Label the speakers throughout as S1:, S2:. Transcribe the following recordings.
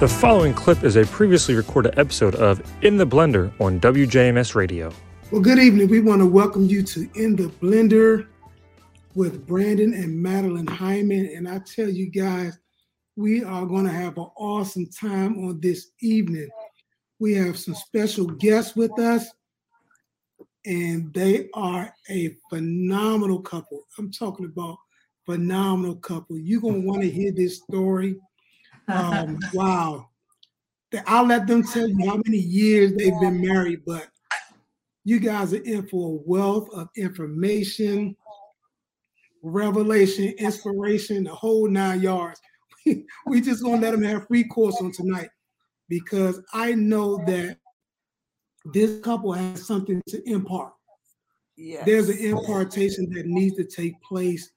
S1: The following clip is a previously recorded episode of In the Blender on WJMS Radio.
S2: Well, good evening. We want to welcome you to In the Blender with Brandon and Madeline Hyman. And I tell you guys, we are going to have an awesome time on this evening. We have some special guests with us, and they are a phenomenal couple. I'm talking about phenomenal couple. You're going to want to hear this story um, wow. I'll let them tell you how many years they've been married, but you guys are in for a wealth of information, revelation, inspiration, the whole nine yards. we just gonna let them have free course on tonight because I know that this couple has something to impart. Yes. There's an impartation that needs to take place.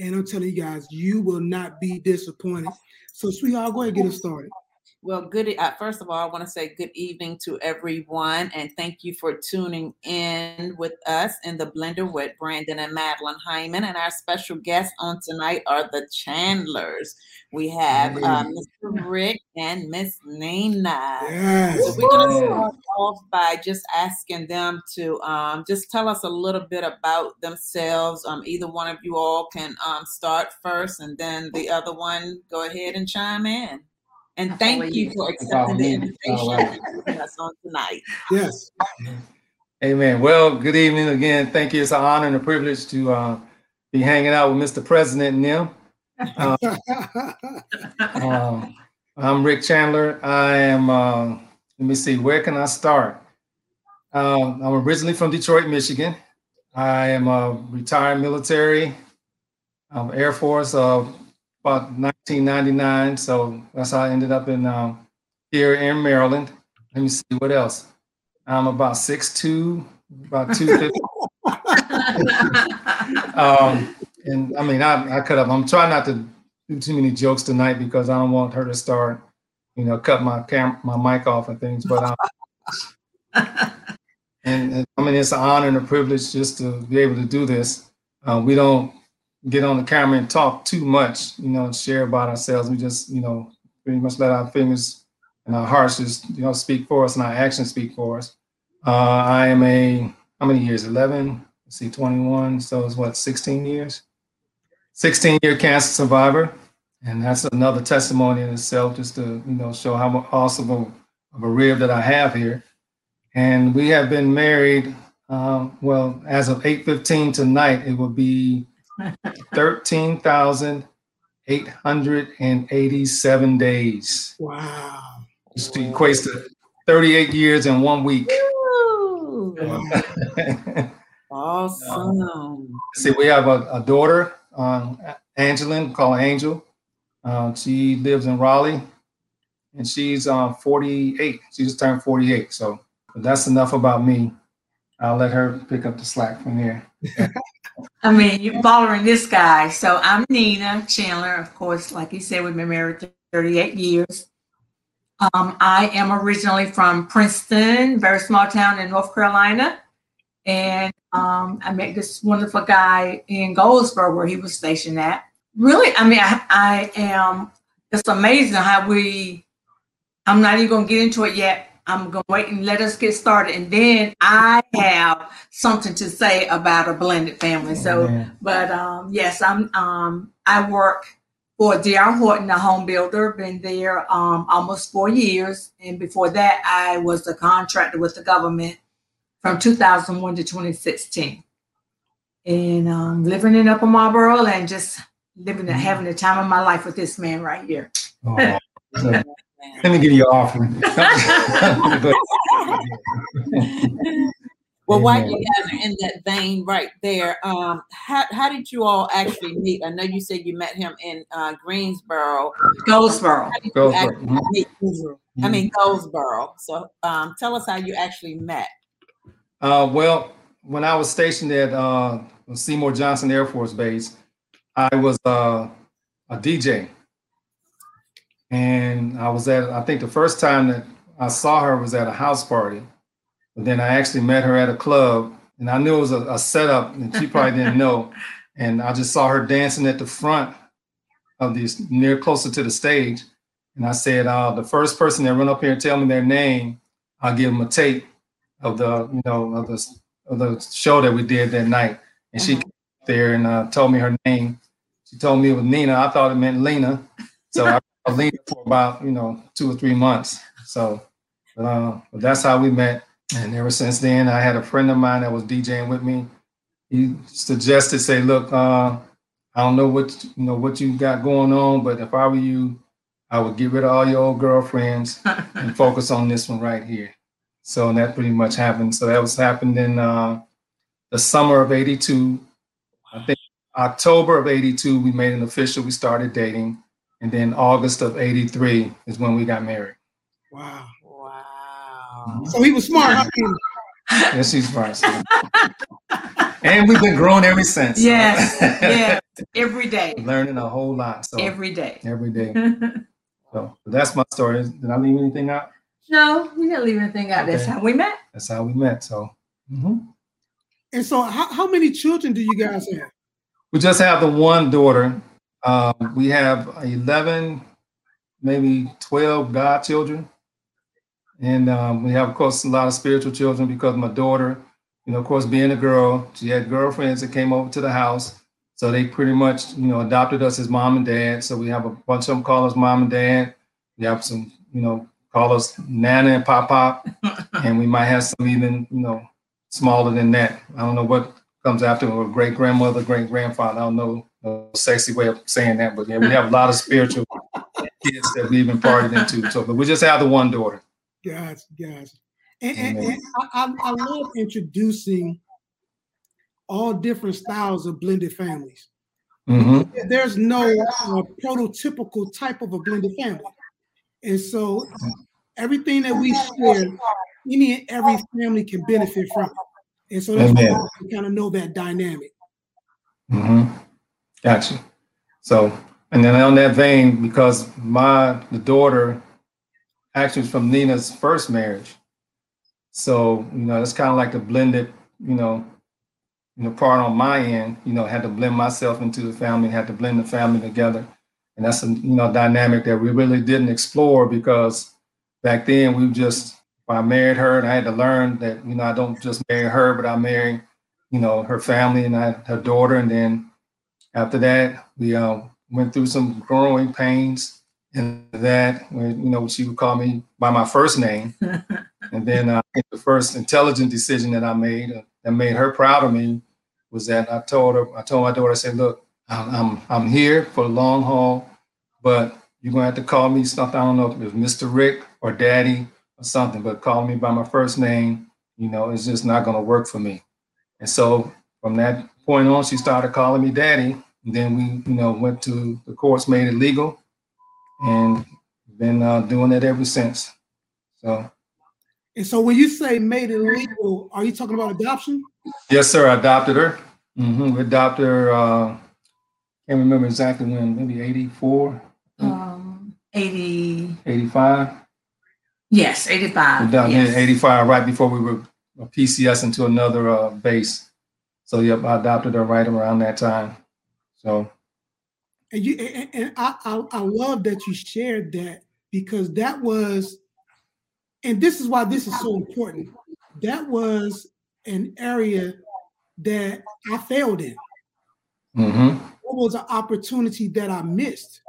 S2: And I'm telling you guys, you will not be disappointed. So, sweetheart, go ahead and get us started.
S3: Well, good. Uh, first of all, I want to say good evening to everyone, and thank you for tuning in with us in the blender with Brandon and Madeline Hyman. And our special guests on tonight are the Chandlers. We have uh, Mr. Rick and Miss Nina. Yes. So we're going to start off by just asking them to um, just tell us a little bit about themselves. Um, either one of you all can um, start first, and then the other one go ahead and chime in. And thank you for accepting the invitation and us on tonight.
S2: Yes.
S4: Amen. Well, good evening again. Thank you. It's an honor and a privilege to uh, be hanging out with Mr. President and them. Uh, uh, I'm Rick Chandler. I am, uh, let me see, where can I start? Um, I'm originally from Detroit, Michigan. I am a retired military, um, Air Force, uh, about 1999. So that's how I ended up in um, here in Maryland. Let me see what else. I'm about 6'2", about 250. um, and I mean, I, I cut up. I'm trying not to do too many jokes tonight because I don't want her to start, you know, cut my cam my mic off and things. But um, and, and, I mean, it's an honor and a privilege just to be able to do this. Uh, we don't get on the camera and talk too much, you know, and share about ourselves. We just, you know, pretty much let our fingers and our hearts just, you know, speak for us and our actions speak for us. Uh, I am a, how many years? 11, let's see, 21. So it's what, 16 years? 16 year cancer survivor. And that's another testimony in itself, just to, you know, show how awesome of, a rib that I have here. And we have been married, um, well, as of 8.15 tonight, it will be 13,887 days.
S2: Wow.
S4: Which equates to 38 years in one week.
S3: awesome.
S4: see, we have a, a daughter, um, Angeline, called Angel. Uh, she lives in Raleigh and she's uh, 48. She just turned 48. So that's enough about me. I'll let her pick up the slack from here.
S5: I mean, you're following this guy. So I'm Nina Chandler. Of course, like you said, we've been married 38 years. Um, I am originally from Princeton, very small town in North Carolina. And um, I met this wonderful guy in Goldsboro where he was stationed at. Really, I mean, I, I am, it's amazing how we, I'm not even going to get into it yet, I'm going to wait and let us get started. And then I have something to say about a blended family. So, but um, yes, I'm, um, I work for D.R. Horton, a home builder, been there um, almost four years. And before that, I was a contractor with the government from 2001 to 2016. And um, living in Upper Marlboro and just living and having the time of my life with this man right here. Oh,
S4: Let me give you an offering.
S3: well, while you guys are in that vein right there, um, how, how did you all actually meet? I know you said you met him in uh, Greensboro.
S5: Goldsboro.
S4: Goldsboro. Mm-hmm.
S3: I mean, Goldsboro. So um, tell us how you actually met.
S4: Uh, well, when I was stationed at uh, Seymour Johnson Air Force Base, I was uh, a DJ and I was at, I think the first time that I saw her was at a house party. But then I actually met her at a club and I knew it was a, a setup and she probably didn't know. And I just saw her dancing at the front of this near closer to the stage. And I said, uh, the first person that run up here and tell me their name, I'll give them a tape of the, you know, of the of the show that we did that night. And she
S3: Uh-huh.
S4: came up there and uh, told me her name. She told me it was Nina. I thought it meant Lena. So I called Lena for about, you know, two or three months. So uh, that's how we met. And ever since then, I had a friend of mine that was DJing with me. He suggested, say, look, uh, I don't know what you know what you got going on, but if I were you, I would get rid of all your old girlfriends and focus on this one right here. So that pretty much happened. So that was happened in uh, the summer of '82. I think October of '82 we made an official. We started dating, and then August of '83 is when we got married.
S2: Wow.
S3: Wow.
S2: So he was smart. huh, Kenny?
S4: Yes, she's smart. so- and we've been growing ever since. so-
S5: Yes, yes, every day,
S4: Learning a whole lot. So
S5: every day.
S4: every day. So that's my story. Did I leave anything out?
S5: No, we didn't leave anything out. That's how we met.
S4: That's how we met. So mhm.
S2: And so, how, how many children do you guys have?
S4: we just have the one daughter. Um, we have 11, maybe 12 godchildren. And um, we have, of course, a lot of spiritual children because my daughter, you know, of course, being a girl, she had girlfriends that came over to the house. So they pretty much, you know, adopted us as mom and dad. So we have a bunch of them call us mom and dad. We have some, you know, call us Nana and Pop Pop. and we might have some even, you know, smaller than that. I don't know what comes after or great grandmother, great grandfather. I don't know sexy way of saying that, but yeah, we have a lot of spiritual kids that we've imparted into. So, but we just have the one daughter.
S2: Guys, guys. And, and, and I, I, love introducing all different styles of blended families.
S4: hmm
S2: There's no uh, prototypical type of a blended family. And so everything that we share, any and every family can benefit from it. And so that's
S4: Amen.
S2: why we kind of know that dynamic.
S4: hmm Gotcha. So, and then on that vein, because my the daughter actually is from Nina's first marriage, so you know it's kind of like the blended, you know, you know, part on my end. You know, had to blend myself into the family, had to blend the family together, and that's a you know dynamic that we really didn't explore because back then we just I married her and I had to learn that you know I don't just marry her, but I marry you know her family and I, her daughter, and then after that we uh, went through some growing pains and that you know she would call me by my first name, and then uh, the first intelligent decision that I made uh, that made her proud of me was that I told her I told my daughter I said look I'm I'm, I'm here for the long haul, but you're gonna have to call me something I don't know if it was Mr. Rick or Daddy or something, but call me by my first name. You know, it's just not gonna work for me. And so from that point on, she started calling me daddy. And then we, you know, went to the courts, made it legal, and been uh, doing it ever since. So,
S2: And so when you say made it legal, are you talking about adoption?
S4: yes, sir, I adopted her. hmm We adopted her, uh, can't remember exactly when, maybe 84,
S5: Um, 80,
S4: 85.
S5: yes, 85.
S4: We down here
S5: yes.
S4: 85, right before we were uh, PCS into another uh, base. So, yep, I adopted her right around that time. So,
S2: And you and, and I, I I love that you shared that because that was, and this is why this is so important. That was an area that I failed in.
S4: hmm
S2: It was an opportunity that I missed,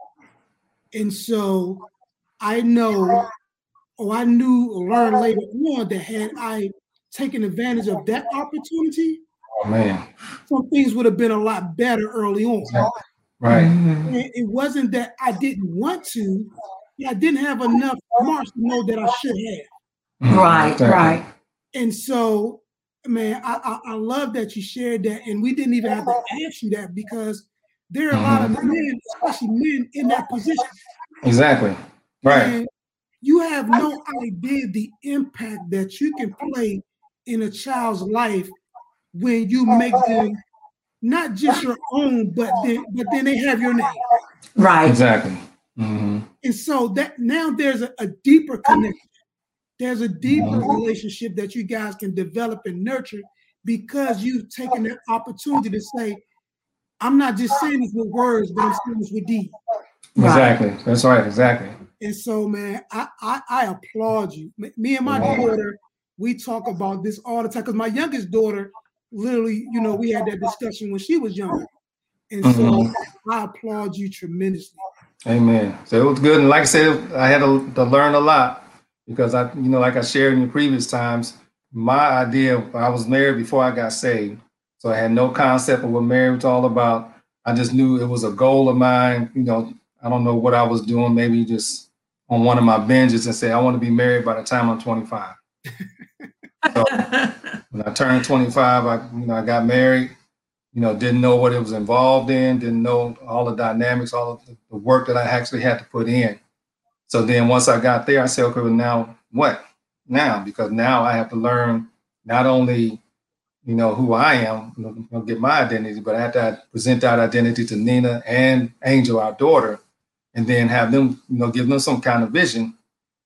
S2: and so I know, or I knew, or learned later on that had I taken advantage of that opportunity,
S4: oh, man,
S2: some things would have been a lot better early on.
S4: right.
S5: Mhm.
S2: It wasn't that I didn't want to, I didn't have enough smarts to know that I should have.
S4: Mhm,
S5: Right,
S4: exactly.
S5: right.
S2: And so, man, I, I, I love that you shared that. And we didn't even have to ask you that because there are a lot of men, especially men, in that position.
S4: Exactly. Right.
S2: And you have no idea the impact that you can play in a child's life when you make them not just your own, but then but then they have your name.
S5: Right.
S4: Exactly. hmm
S2: And so that now there's a, a deeper connection. There's a deeper relationship that you guys can develop and nurture because you've taken the opportunity to say, I'm not just saying this with words, but I'm saying this with deeds.
S5: Right.
S4: Exactly. That's right. Exactly.
S2: And so, man, I, I, I applaud you. Me and my daughter, we talk about this all the time because my youngest daughter, literally, you know, we had that discussion when she was younger. And mm-hmm. so I applaud you tremendously.
S4: Amen. So it was good. And like I said, I had to, to learn a lot because I, you know, like I shared in the previous times, my idea, I was married before I got saved. So I had no concept of what marriage was all about. I just knew it was a goal of mine. You know, I don't know what I was doing, maybe just on one of my binges and say, I want to be married by the time I'm 25. so when I turned 25, I, you know, I got married, you know, didn't know what it was involved in, didn't know all the dynamics, all of the work that I actually had to put in. So then once I got there, I said, okay, well, now what? Now, because now I have to learn not only, you know, who I am, you know, get my identity, but I have to present that identity to Nina and Angel, our daughter, and then have them, you know, give them some kind of vision,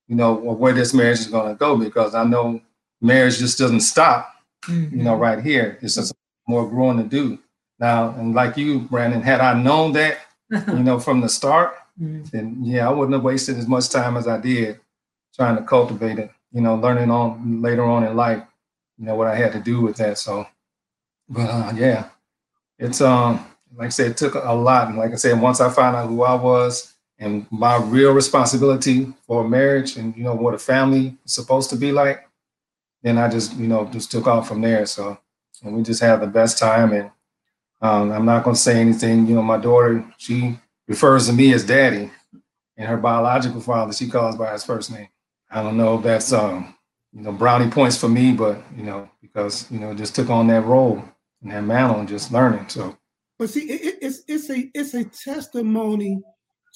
S4: you know, of where this marriage is going to go. Because I know marriage just doesn't stop, mm-hmm. you know, right here. It's just more growing to do. Now, and like you, Brandon, had I known that, you know, from the start, mm-hmm. then yeah, I wouldn't have wasted as much time as I did trying to cultivate it, you know, learning on later on in life, you know, what I had to do with that. So, but uh, yeah, it's um, like I said, it took a lot. And like I said, once I found out who I was and my real responsibility for marriage and you know what a family is supposed to be like, then I just you know just took off from there. So and we just had the best time. And um, I'm not going to say anything. You know, my daughter she refers to me as daddy, and her biological father she calls by his first name. I don't know if that's um, you know brownie points for me, but you know because you know just took on that role and that mantle and just learning. So,
S2: but see, it, it's it's a it's a testimony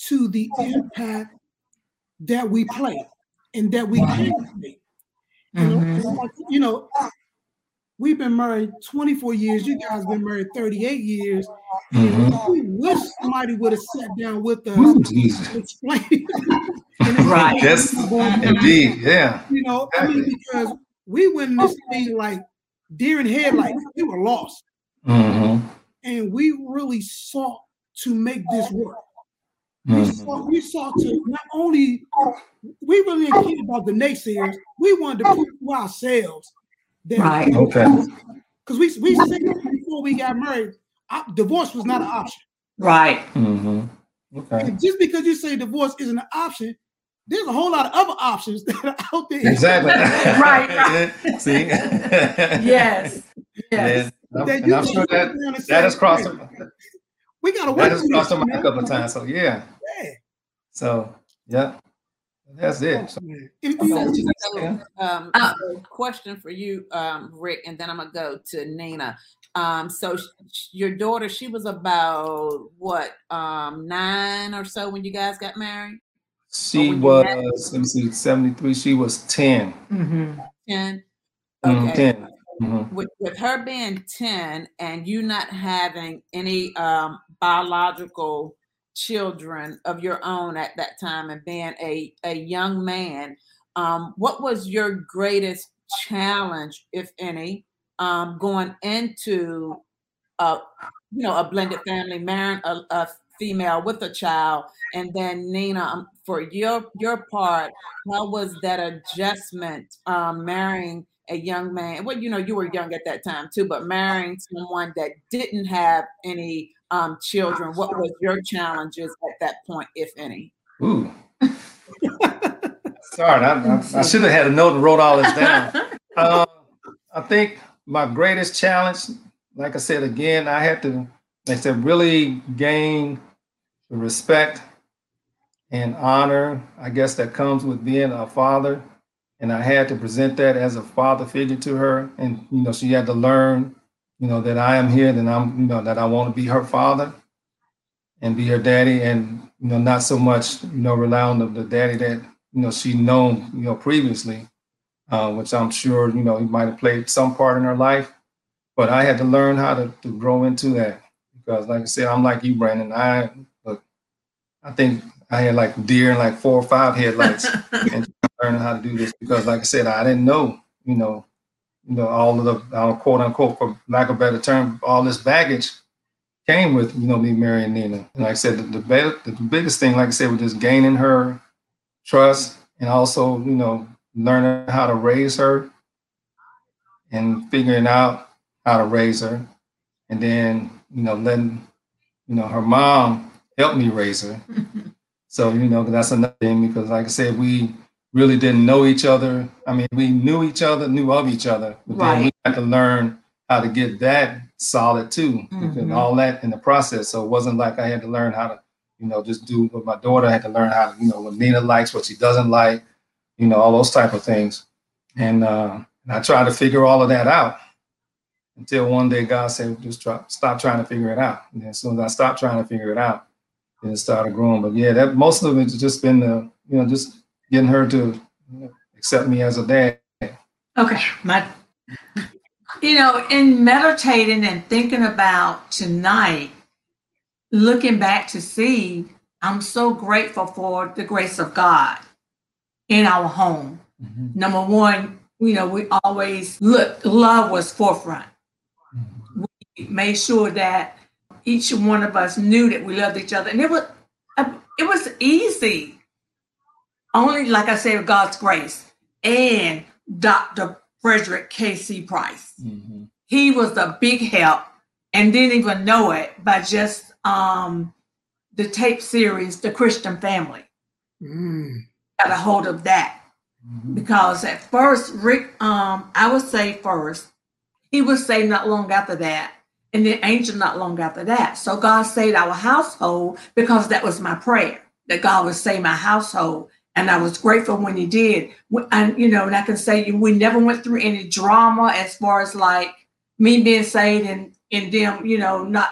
S2: to the impact that we play and that we can play. Mm-hmm. You, know, you know, we've been married 24 years. You guys been married 38 years. Mm-hmm. We wish somebody would have sat down with us Ooh, to explain.
S4: right. Yes. Indeed. Yeah.
S2: You know, I mean, because we went in this thing like deer in headlights. We were lost. Mm-hmm. And we really sought to make this work. We, sought, we sought to not only, we really didn't care about the naysayers, we wanted to prove to ourselves
S5: that. Right.
S4: Okay.
S2: Because we, we said before we got married, divorce was not an option.
S5: Right.
S4: Mm-hmm. Okay.
S2: And just because you say divorce isn't an option, there's a whole lot of other options that are out there.
S4: Exactly.
S5: right, right.
S4: See?
S5: yes. Yes.
S4: And, and I'm sure that, that has crossed
S2: we gotta
S4: that has crossed my mind a couple of times. So yeah.
S2: Yeah.
S4: So yeah. That's it. So,
S3: so, um, uh, question for you, um, Rick, and then I'm gonna go to Nina. Um, so sh- your daughter, she was about what, um, nine or so when you guys got married?
S4: She was, let me see, 73. She was 10.
S3: Mm-hmm. 10.
S4: Mm, okay. 10. Mm-hmm.
S3: With, with her being 10 and you not having any um, biological children of your own at that time and being a, a young man, um, what was your greatest challenge, if any, um, going into a you know a blended family, marrying a, a female with a child, and then Nina, um, for your your part, how was that adjustment um, marrying a young man? Well, you know, you were young at that time too, but marrying someone that didn't have any um, children, what was your challenges at that point, if any?
S4: Ooh. Sorry, I, I, I, should have had a note and wrote all this down. Um, I think my greatest challenge, like I said again, I had to, like I said, really gain the respect and honor, I guess, that comes with being a father. And I had to present that as a father figure to her. And, you know, she had to learn you know, that I am here, that I'm, you know, that I want to be her father and be her daddy and, you know, not so much, you know, rely on the, the daddy that, you know, she known, you know, previously, uh, which I'm sure, you know, he might have played some part in her life. But I had to learn how to, to grow into that because, like I said, I'm like you, Brandon. I look, I think I had like deer and like four or five headlights and learning how to do this because, like I said, I didn't know, you know, you know, all of the uh, quote unquote, for lack of a better term, all this baggage came with, you know, me marrying Nina. And like I said, the, the, the biggest thing, like I said, was just gaining her trust, and also, you know, learning how to raise her and figuring out how to raise her. And then, you know, letting, you know, her mom help me raise her. so, you know, that's another thing because, like I said, we really didn't know each other. I mean, we knew each other, knew of each other, but right. then we had to learn how to get that solid too, mm-hmm. and all that in the process. So it wasn't like I had to learn how to, you know, just do what my daughter I had to learn how to, you know, what Nina likes, what she doesn't like, you know, all those type of things. And, uh, and I tried to figure all of that out until one day God said, just try, stop trying to figure it out. And as soon as I stopped trying to figure it out, then it started growing. But yeah, that most of it's just been the, you know, just getting her to you know, accept me as a dad.
S5: Okay. My you know, in meditating and thinking about tonight, looking back to see, I'm so grateful for the grace of God in our home. Mm-hmm. Number one, you know, we always look, love was forefront. Mm-hmm. We made sure that each one of us knew that we loved each other. And it was, it was easy. Only, like I said, God's grace and Dr. Frederick K.C. Price. Mm-hmm. He was a big help and didn't even know it by just um, the tape series, The Christian Family. Mm. Got a hold of that. Mm-hmm. Because at first, Rick, um, I would say first, he was saved not long after that, and then Angel not long after that. So God saved our household because that was my prayer that God would save my household and I was grateful when he did. And you know, and I can say we never went through any drama as far as like me being saved and and them, you know, not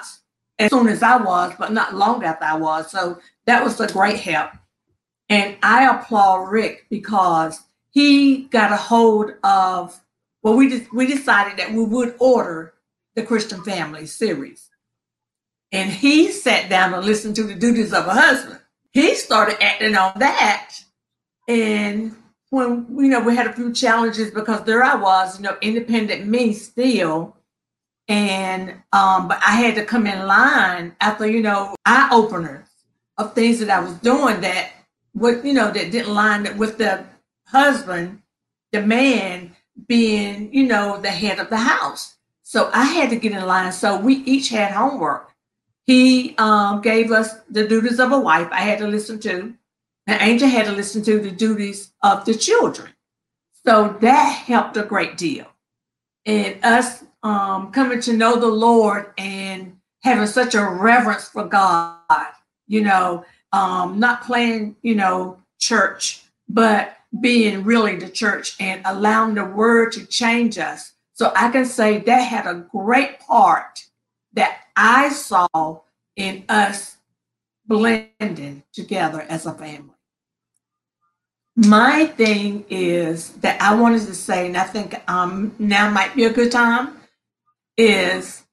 S5: as soon as I was, but not long after I was. So that was a great help. And I applaud Rick because he got a hold of well, we just we decided that we would order the Christian Family series. And he sat down and listened to the duties of a husband. He started acting on that and when you know we had a few challenges because there I was, you know, independent me still, and um, but I had to come in line after you know eye openers of things that I was doing that what you know that didn't line with the husband, the man being you know the head of the house. So I had to get in line. So we each had homework. He um, gave us the duties of a wife. I had to listen to. And Angel had to listen to the duties of the children. So that helped a great deal. And us um, coming to know the Lord and having such a reverence for God, you know, um, not playing, you know, church, but being really the church and allowing the word to change us. So I can say that had a great part that I saw in us blending together as a family my thing is that I wanted to say, and I think um, now might be a good time, is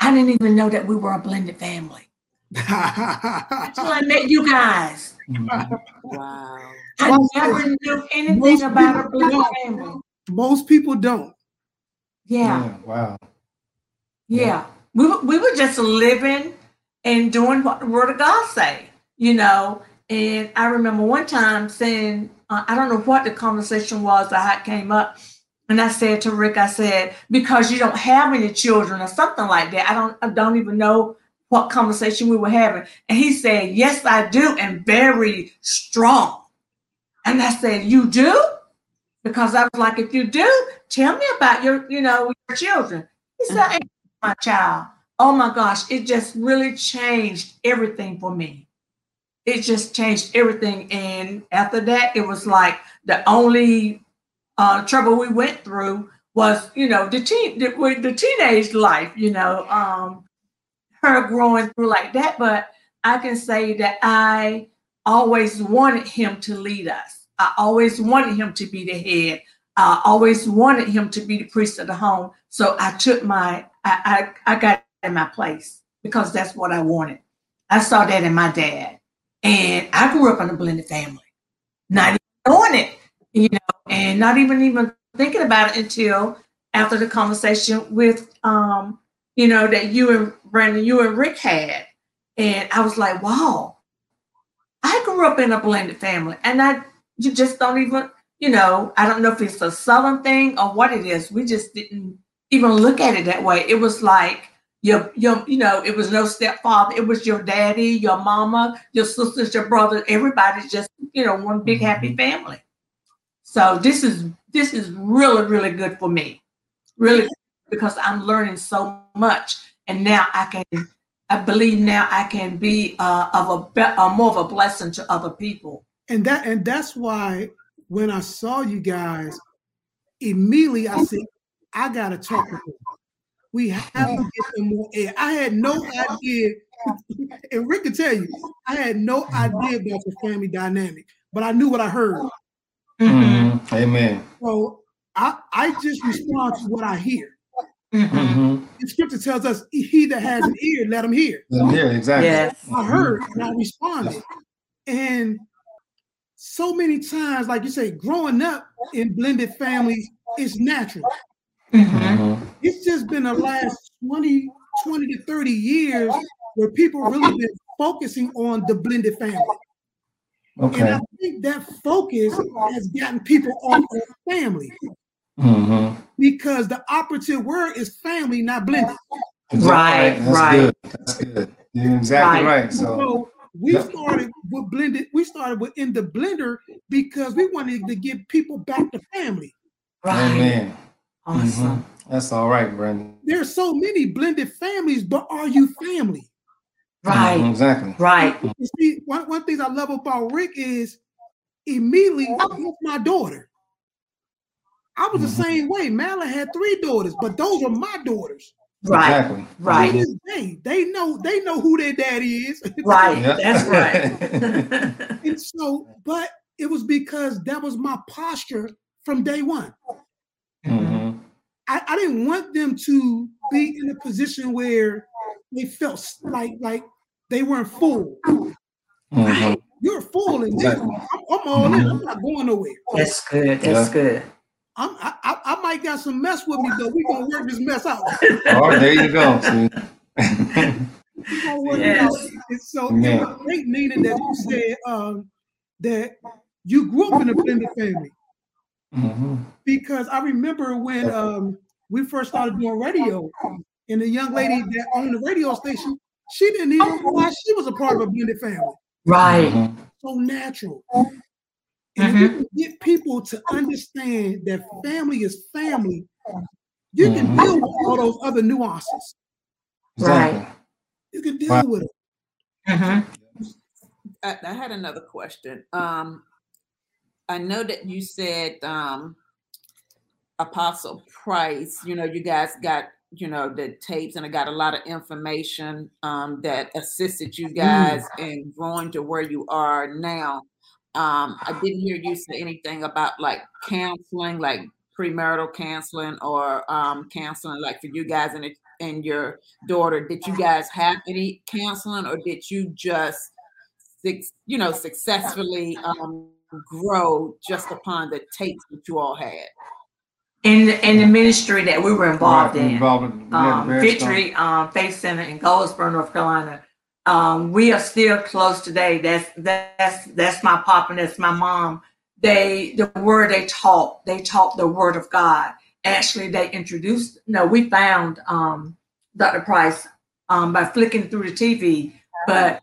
S5: I didn't even know that we were a blended family until I met you guys.
S3: Wow.
S5: I never knew anything most about a blended family.
S2: Most people don't.
S5: Yeah.
S4: yeah. Wow.
S5: Yeah. yeah. We, were, we were just living and doing what the word of God say, you know, and I remember one time saying, uh, I don't know what the conversation was that came up. And I said to Rick, I said, because you don't have any children or something like that. I don't I don't even know what conversation we were having. And he said, Yes, I do, and very strong. And I said, You do? Because I was like, if you do, tell me about your, you know, your children. He said, my child. Oh my gosh, it just really changed everything for me it just changed everything. And after that, it was like the only uh, trouble we went through was, you know, the teen, the, the teenage life, you know, um, her growing through like that. But I can say that I always wanted him to lead us. I always wanted him to be the head. I always wanted him to be the priest of the home. So I took my, I, I, I got in my place because that's what I wanted. I saw that in my dad. And I grew up in a blended family, not even knowing it, you know, and not even even thinking about it until after the conversation with, um, you know, that you and Brandon, you and Rick had. And I was like, wow, I grew up in a blended family, and I you just don't even, you know, I don't know if it's a southern thing or what it is. We just didn't even look at it that way. It was like your your you know, it was no stepfather. It was your daddy, your mama, your sisters, your brother. Everybody's just you know one big happy
S4: Mm-hmm.
S5: family. So this is this is really really good for me, really because I'm learning so much, and now I can. I believe now I can be uh, of a, uh, more of a blessing to other people.
S2: and that and that's why when I saw you guys, immediately I said, I gotta talk with them. We have to get some more air. I had no idea, and Rick can tell you, I had no idea about the family dynamic, but I knew what I heard.
S5: Mm-hmm.
S4: Mhm. Amen.
S2: So I, I just respond to what I hear.
S5: Mm-hmm.
S2: The scripture tells us, he that has an ear, let him hear.
S4: Yeah, exactly.
S5: Yes.
S2: I heard and I responded. And so many times, like you say, growing up in blended families is natural.
S5: Mm-hmm.
S2: It's just been the last 20, 20 to 30 years where people really been focusing on the blended family. And I think that focus has gotten people off of family
S4: Mm-hmm.
S2: because the operative word is family, not blended.
S5: Right,
S4: That's
S5: right.
S4: good. That's good. You're exactly
S5: Right.
S4: right. So
S2: So we
S4: Yeah.
S2: started with blended. We started with in the blender because we wanted to get people back to family.
S5: Right.
S4: Amen.
S5: Awesome.
S4: Mhm. That's all right, Brandon.
S2: There's so many blended families, but are you family?
S5: Right.
S4: Mhm, Exactly.
S5: Right.
S2: You see, one one thing I love about Rick is immediately with my daughter. I was the
S4: Mhm.
S2: same way. Mala had three daughters, but those are my daughters.
S5: Right.
S4: Exactly.
S5: Right.
S2: To this day, they know they know who their daddy is.
S5: Right.
S4: Yeah.
S5: That's right.
S2: And so, but it was because that was my posture from day one.
S4: Mhm.
S2: I, I didn't want them to be in a position where they felt like like they weren't full.
S4: Mhm.
S2: You're full and this. I'm, I'm all in. I'm not going nowhere.
S5: That's good. That's good.
S2: I'm, I, I, I might got some mess with me, but we're gonna work this mess out.
S4: Oh, there you go. See?
S2: Gonna work it
S5: Yes.
S2: so
S4: Yeah.
S2: was great, meaning that you said um, that you grew up in a blended family.
S4: Mhm.
S2: because I remember when um, we first started doing radio, and the young lady that owned the radio station, she didn't even realize she was a part of a blended family.
S5: Right.
S4: Mhm.
S2: So natural. And if you can get people to understand that family is family, you can
S4: Mhm.
S2: deal with all those other nuances.
S4: Right.
S2: You can deal
S4: Right.
S2: with it.
S5: Mm-hmm.
S3: I, I had another question. Um, I know that you said um, Apostle Price. You know, you guys got you know the tapes, and I got a lot of information um, that assisted you guys in growing to where you are now. Um, I didn't hear you say anything about like counseling, like premarital counseling or um, counseling, like for you guys and it, and your daughter. Did you guys have any counseling, or did you just you know, successfully um, grow just upon the tapes that you all had.
S5: In the, in the ministry that we were involved
S4: Right,
S5: in,
S4: Involved in-
S5: um. Victory um, Faith Center in Goldsboro, North Carolina. Um, we are still close today. That's that's that's my pop and that's my mom. They the word they taught, they taught the word of God. Actually, they introduced. No, we found um, Dr. Price um, by flicking through the TV, but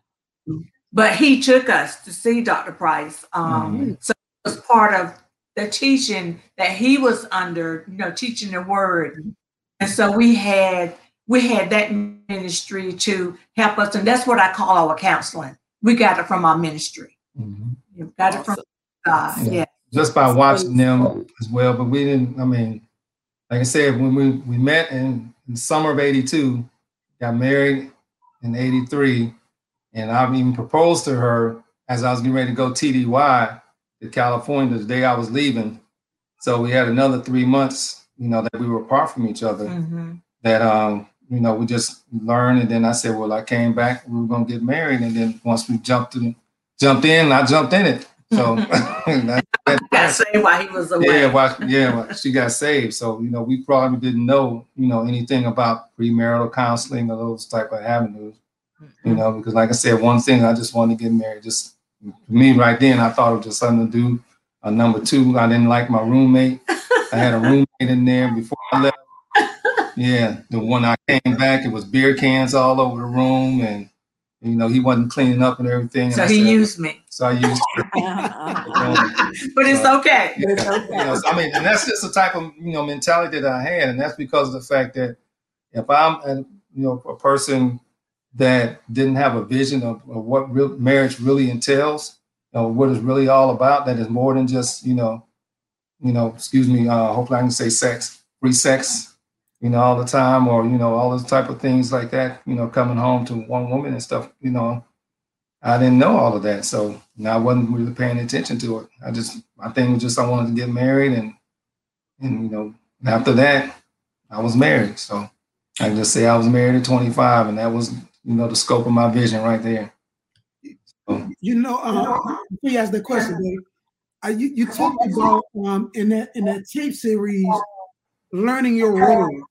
S5: but he took us to see Dr. Price. Um,
S4: Mhm.
S5: So it was part of the teaching that he was under, you know, teaching the word. And so we had we had that ministry to help us, and that's what I call our counseling. We got it from our ministry.
S4: Mhm.
S5: You got it from God.
S4: Yeah.
S5: Yeah.
S4: just by watching them as well. But we didn't, I mean, like I said, when we, we met in, in summer of 82, got married in 83, and I've even proposed to her as I was getting ready to go TDY to California the day I was leaving. So we had another three months, you know, that we were apart from each other.
S5: Mhm.
S4: That um, you know, we just learned, and then I said, well, I came back, we were gonna get married, and then once we jumped in, jumped in, I jumped in it. So that, that,
S5: Got saved while he was away.
S4: yeah, well, yeah, well, she got saved. So you know, we probably didn't know, you know, anything about premarital counseling or those type of avenues, you know, because like I said, one thing I just wanted to get married, just me right then, I thought it was just something to do. Uh, number two, I didn't like my roommate. I had a roommate in there before I left. Yeah, the one I came back, it was beer cans all over the room, and you know he wasn't cleaning up and everything.
S5: So
S4: and
S5: he
S4: said-
S5: used me,
S4: So I used. Him.
S5: But it's okay.
S3: It's
S4: you know,
S3: okay.
S4: I mean, and that's just the type of you know mentality that I had, and that's because of the fact that if I'm a, you know a person that didn't have a vision of, of what real marriage really entails, know, what it's really all about, that is more than just you know, you know, excuse me, uh, hopefully I can say sex, free sex, you know, all the time, or you know, all those type of things like that, you know, coming home to one woman and stuff, you know. I didn't know all of that, so I wasn't really paying attention to it. I just, my thing was just I wanted to get married, and and you know, after that, I was married. So I can just say I was married at 25, and that was you know the scope of my vision right there. So,
S2: You know, uh, before you ask the question, Dave, uh, you, you talked about um, in that in that tape series, learning your role.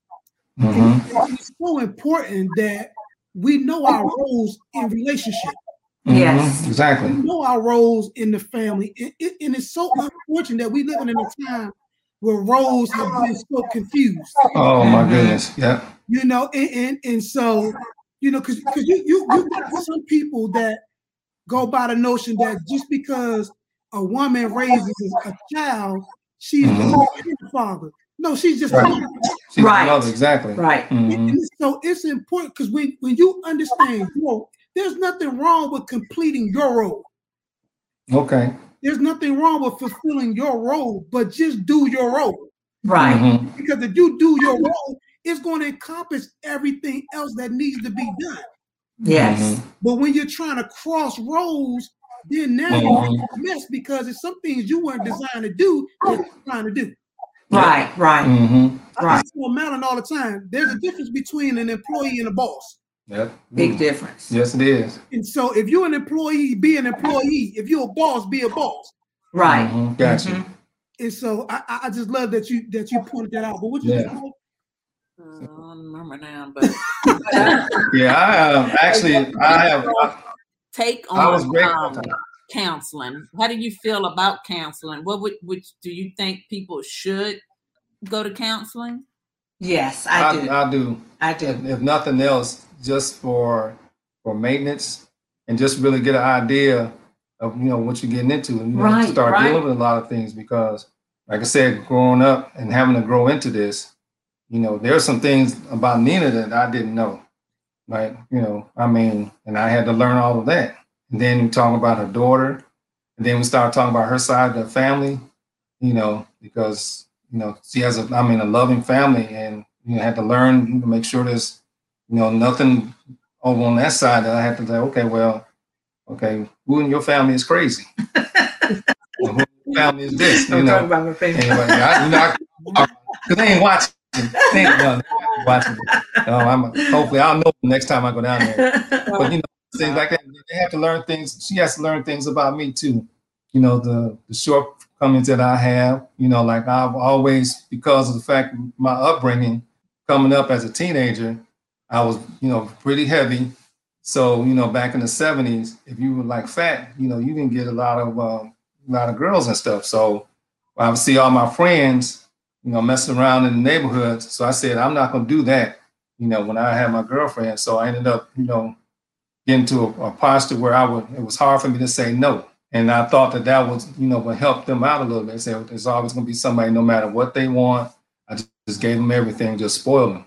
S4: mhm,
S2: It's so important that we know our roles in relationship.
S4: mhm,
S5: Yes.
S4: exactly.
S2: We know our roles in the family. It- it- and it's so unfortunate that we live in a time where roles have been so confused.
S4: Oh my
S5: Mhm.
S4: goodness, yeah,
S2: You know, and and, and so you know, because because you you you got some people that go by the notion that just because a woman raises a child, she's
S4: Mhm.
S2: the father. No, she's just
S4: Right.
S2: mother.
S4: she's
S5: Right.
S4: another exactly.
S5: Right.
S2: And
S4: Mhm,
S2: so it's important because when, when you understand, you know, there's nothing wrong with completing your role.
S4: Okay.
S2: There's nothing wrong with fulfilling your role, but just do your role.
S5: Right.
S4: mhm,
S2: Because if you do your role, it's going to encompass everything else that needs to be done.
S5: Yes.
S4: mhm,
S2: But when you're trying to cross roles, then now
S4: Mhm.
S2: you're in a mess because it's some things you weren't designed to do that you're trying to do.
S5: Right. Right.
S4: Mm-hmm.
S2: I
S5: Right.
S2: tell Madeline all the time, there's a difference between an employee and a boss.
S4: Yep.
S5: Big difference.
S4: Yes, it is.
S2: And so if you're an employee, be an employee. If you're a boss, be a boss.
S5: Right.
S4: Mhm, Gotcha.
S5: Mhm.
S2: And so I, I- I just love that you that you pointed that out. But what you
S4: Yeah.
S2: just-
S3: I don't remember now, but
S4: Yeah, I um, actually I have. I,
S3: take
S4: I was
S3: on um, counseling. How do you feel about counseling? What would which do you think people should go to counseling?
S5: Yes, I do.
S4: I, I do.
S5: I do.
S4: if, if nothing else, just for for maintenance and just really get an idea of you know what you're getting into and you know,
S5: Right,
S4: start
S5: right.
S4: dealing with a lot of things because like I said, growing up and having to grow into this, you know, there are some things about Nina that I didn't know. Like, you know, I mean, and I had to learn all of that. And then we talk about her daughter, and then we start talking about her side of the family, you know, because you know, she has a I mean a loving family and you know, had to learn to make sure there's you know, nothing over on that side that I have to say, okay, well, okay, who in your family is crazy? Who in your family is this? You know,
S5: about my family.
S4: anyway, I, you know, because they ain't watching. They ain't watching. No, I'm, hopefully, I'll know next time I go down there. But you know, things like that, they have to learn things. She has to learn things about me too. You know, the the shortcomings that I have. You know, like I've always, because of the fact my upbringing, coming up as a teenager, I was, you know, pretty heavy. So, you know, back in the '70s, if you were like fat, you know, you didn't get a lot of um, a lot of girls and stuff. So, I would see all my friends, you know, messing around in the neighborhoods. So I said, I'm not going to do that. You know, when I had my girlfriend. So I ended up, you know, getting to a, a posture where I would. It was hard for me to say no. And I thought that that was, you know, would help them out a little bit. Say there's always going to be somebody, no matter what they want. I just, just gave them everything, just spoiled them,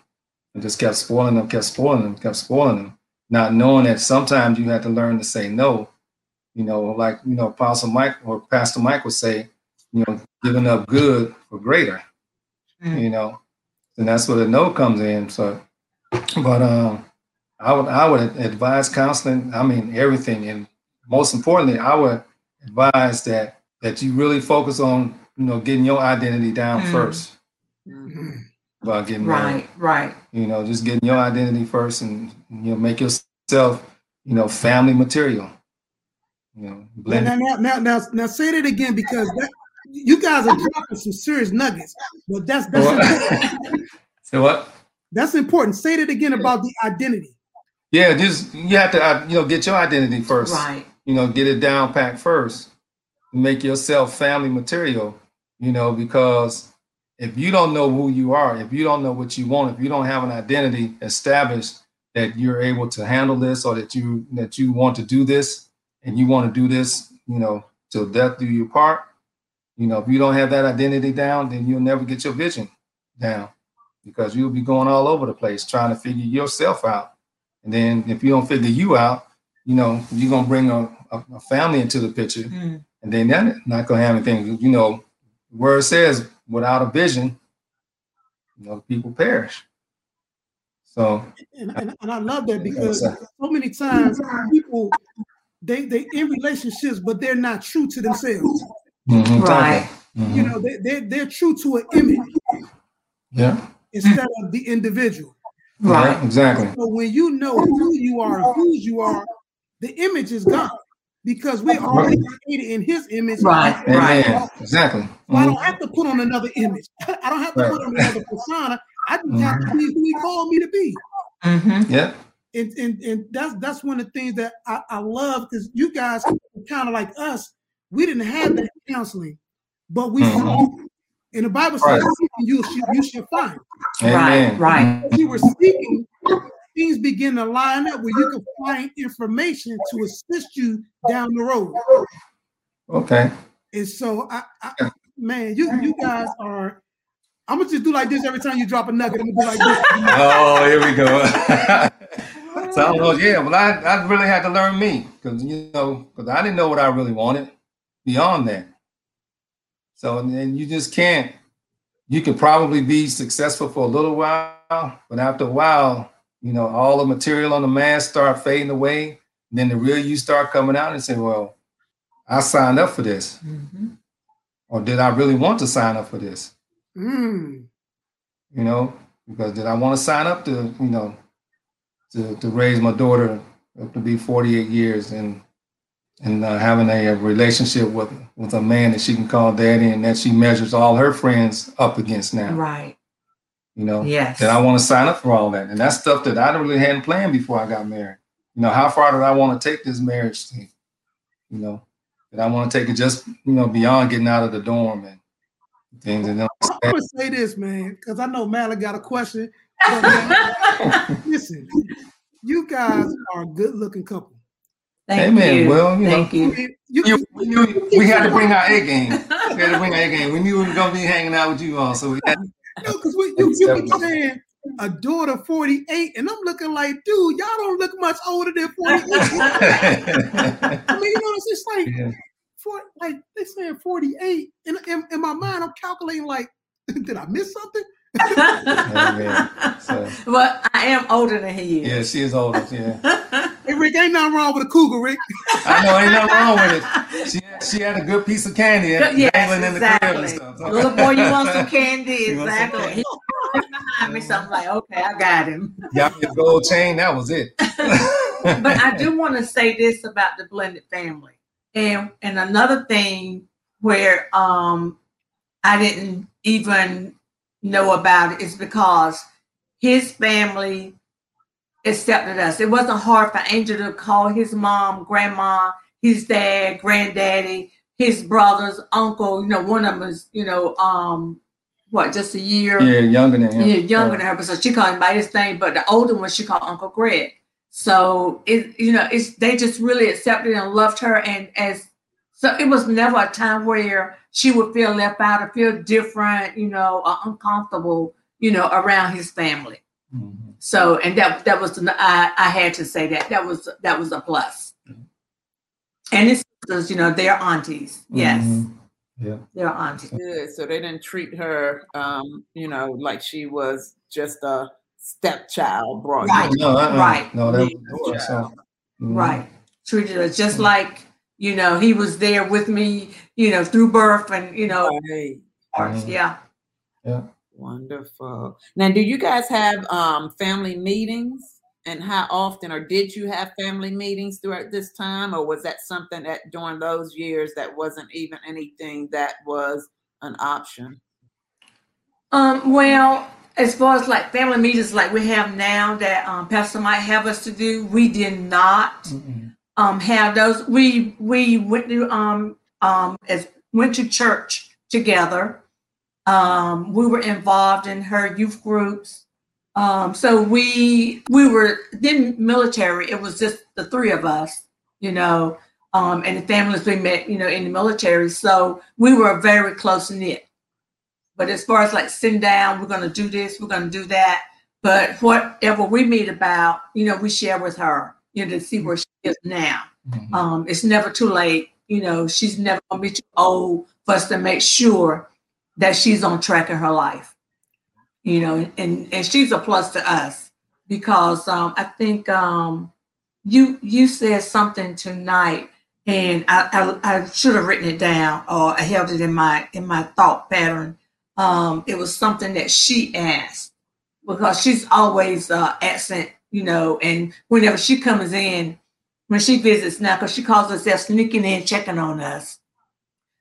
S4: and just kept spoiling them, kept spoiling them, kept spoiling them, not knowing that sometimes you have to learn to say no. You know, like you know, Apostle Mike or Pastor Mike would say, you know, giving up good for greater.
S5: Mm.
S4: You know, and that's where the no comes in. So, but um, I would I would advise counseling. I mean, everything, and most importantly, I would advise that that you really focus on you know getting your identity down
S5: Mm.
S4: first
S3: Mhm.
S4: about getting married.
S5: right. Right.
S4: You know, just getting your identity first, and you know, make yourself you know family material. You know,
S2: Now,
S4: blend.
S2: now, now, now, now, now say that again because that, you guys are dropping some serious nuggets. But that's that's important.
S4: So what?
S2: that's important. Say that again about the identity.
S4: Yeah, just you have to uh, you know get your identity first.
S5: Right.
S4: you know, get it down packed first. Make yourself family material, you know, because if you don't know who you are, if you don't know what you want, if you don't have an identity established that you're able to handle this or that you that you want to do this and you want to do this, you know, till death do you part, you know, if you don't have that identity down, then you'll never get your vision down because you'll be going all over the place trying to figure yourself out. And then if you don't figure you out, you know, you're gonna bring a, a, a family into the picture,
S5: Mm.
S4: and then that's not gonna have anything. You know, where it says without a vision, you know, people perish. So
S2: and, and, and I love that because so many times people they they in relationships, but they're not true to themselves.
S4: Mhm,
S5: Right.
S4: mhm,
S2: You know, they they're, they're true to an image
S4: yeah,
S2: instead of the individual.
S5: Right.
S4: yeah, exactly.
S2: So when you know who you are, and whose you are, the image is gone because we're already created in His image.
S5: Right. Right.
S4: Amen. Exactly.
S2: So I
S4: Mhm.
S2: don't have to put on another image. I don't have to
S4: Right.
S2: put on another persona. I just have to be who He called me to be.
S5: Mm-hmm.
S4: Yeah.
S2: and and, and that's that's one of the things that I, I love because you guys kind of like us. We didn't have that counseling, but we
S4: Mhm.
S2: saw. And the Bible says,
S4: Right.
S2: You shall, you shall find."
S4: Amen.
S5: right.
S2: As you were seeking, things begin to line up where you can find information to assist you down the road.
S4: Okay.
S2: And so, I, I man, you you guys are. I'm gonna just do like this every time you drop a nugget. I'm gonna do like this.
S4: Oh, here we go. so I don't know. Yeah, well, I, I really had to learn me because you know because I didn't know what I really wanted beyond that. So and then you just can't. You can probably be successful for a little while, but after a while, you know, all the material on the mask start fading away. Then the real you start coming out and say, "Well, I signed up for this,
S5: Mm-hmm.
S4: or did I really want to sign up for this?"
S2: Mm.
S4: you know, because did I want to sign up to, you know, to, to raise my daughter up to be 48 years and and uh, having a, a relationship with with a man that she can call daddy and that she measures all her friends up against now,
S5: Right.
S4: you know,
S5: Yes.
S4: that I want to sign up for all that, and that's stuff that I really hadn't planned before I got married. You know, how far did I want to take this marriage thing? You know, that I want to take it just you know beyond getting out of the dorm and things and then
S2: I'm gonna say this, man, because I know Malik got a question. But, man, listen, you guys are a good-looking couple.
S5: Thank
S4: Amen.
S5: you.
S4: Well, you
S5: Thank
S2: I
S5: you.
S2: mean, you,
S4: You, we, knew, we had to bring our A game. We had to bring our A game. We knew we were gonna be hanging out with you all, so we had.
S2: because you, you keep saying a daughter 48, and I'm looking like, dude, y'all don't look much older than 48. I mean, you know, it's just like,
S4: yeah.
S2: for, like they saying 48. And in, in my mind, I'm calculating like, did I miss something?
S4: Amen. So
S5: well, I am older than he is.
S4: yeah, she is older. Yeah,
S2: Hey, Rick, ain't nothing wrong with a cougar, Rick.
S4: I know ain't nothing wrong with it. She had, she had a good piece of candy
S5: Yes,
S4: dangling in the crib and stuff. So-
S5: Little boy, you want some candy?
S4: You some
S5: Exactly.
S4: candy?
S5: He behind me, so I'm like, okay, I got him.
S4: Got me a gold chain. That was it.
S5: but I do want to say this about the blended family. And and another thing where um I didn't even know about it is because his family accepted us. It wasn't hard for Angel to call his mom, grandma, his dad, granddaddy, his brothers, uncle. You know, one of them is, you know, um, what, just a year
S4: yeah, younger than him.
S5: yeah, younger than her, but so she called him by his name. But the older one, she called Uncle Greg. So it, you know, it's they just really accepted and loved her, and as so it was never a time where she would feel left out or feel different, you know, or uncomfortable, you know, around his family.
S4: Mhm.
S5: So, and that that was the, I I had to say that that was that was a plus. And his sisters, you know, they're aunties. Yes,
S4: Mhm. Yeah.
S5: they're aunties.
S3: Good. So they didn't treat her, um, you know, like she was just a stepchild brought
S5: Right.
S3: in.
S4: No, uh-uh.
S5: Right.
S4: No, that
S3: Yeah.
S4: was daughter, so. mhm.
S5: Right. Treated her just like, you know, he was there with me, you know, through birth and, you know,
S3: Right.
S4: Mhm.
S5: yeah.
S3: Wonderful. Now, do you guys have um, family meetings? And how often, or did you have family meetings throughout this time, or was that something that during those years that wasn't even anything that was an option?
S5: Um, well, as far as like family meetings like we have now that um, Pastor might have us to do, we did not. Um, have those. We we went to um um as went to church together. Um, we were involved in her youth groups. Um, so we we were then military. It was just the three of us, you know, um, and the families we met, you know, in the military. So we were very close knit. But as far as like sitting down, we're going to do this, we're going to do that. But whatever we meet about, you know, we share with her, you know, to see where she is now. Mm-hmm. Um, it's never too late. You know, she's never to be too old for us to make sure that she's on track in her life. You know, and and she's a plus to us because um, I think um, you you said something tonight, and I, I, I should have written it down or I held it in my in my thought pattern um, it was something that she asked because she's always uh, absent, you know, and whenever she comes in, when she visits now, because she calls herself sneaking in, checking on us,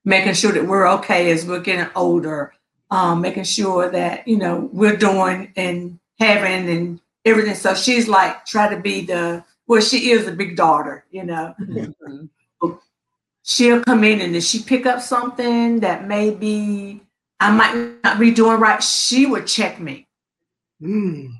S5: making sure that we're okay as we're getting older, um, making sure that, you know, we're doing and having and everything. So she's like, try to be the, well, she is a big daughter, you know. Mm-hmm. She'll come in and if she pick up something that maybe I might not be doing right, she would check me. Mm.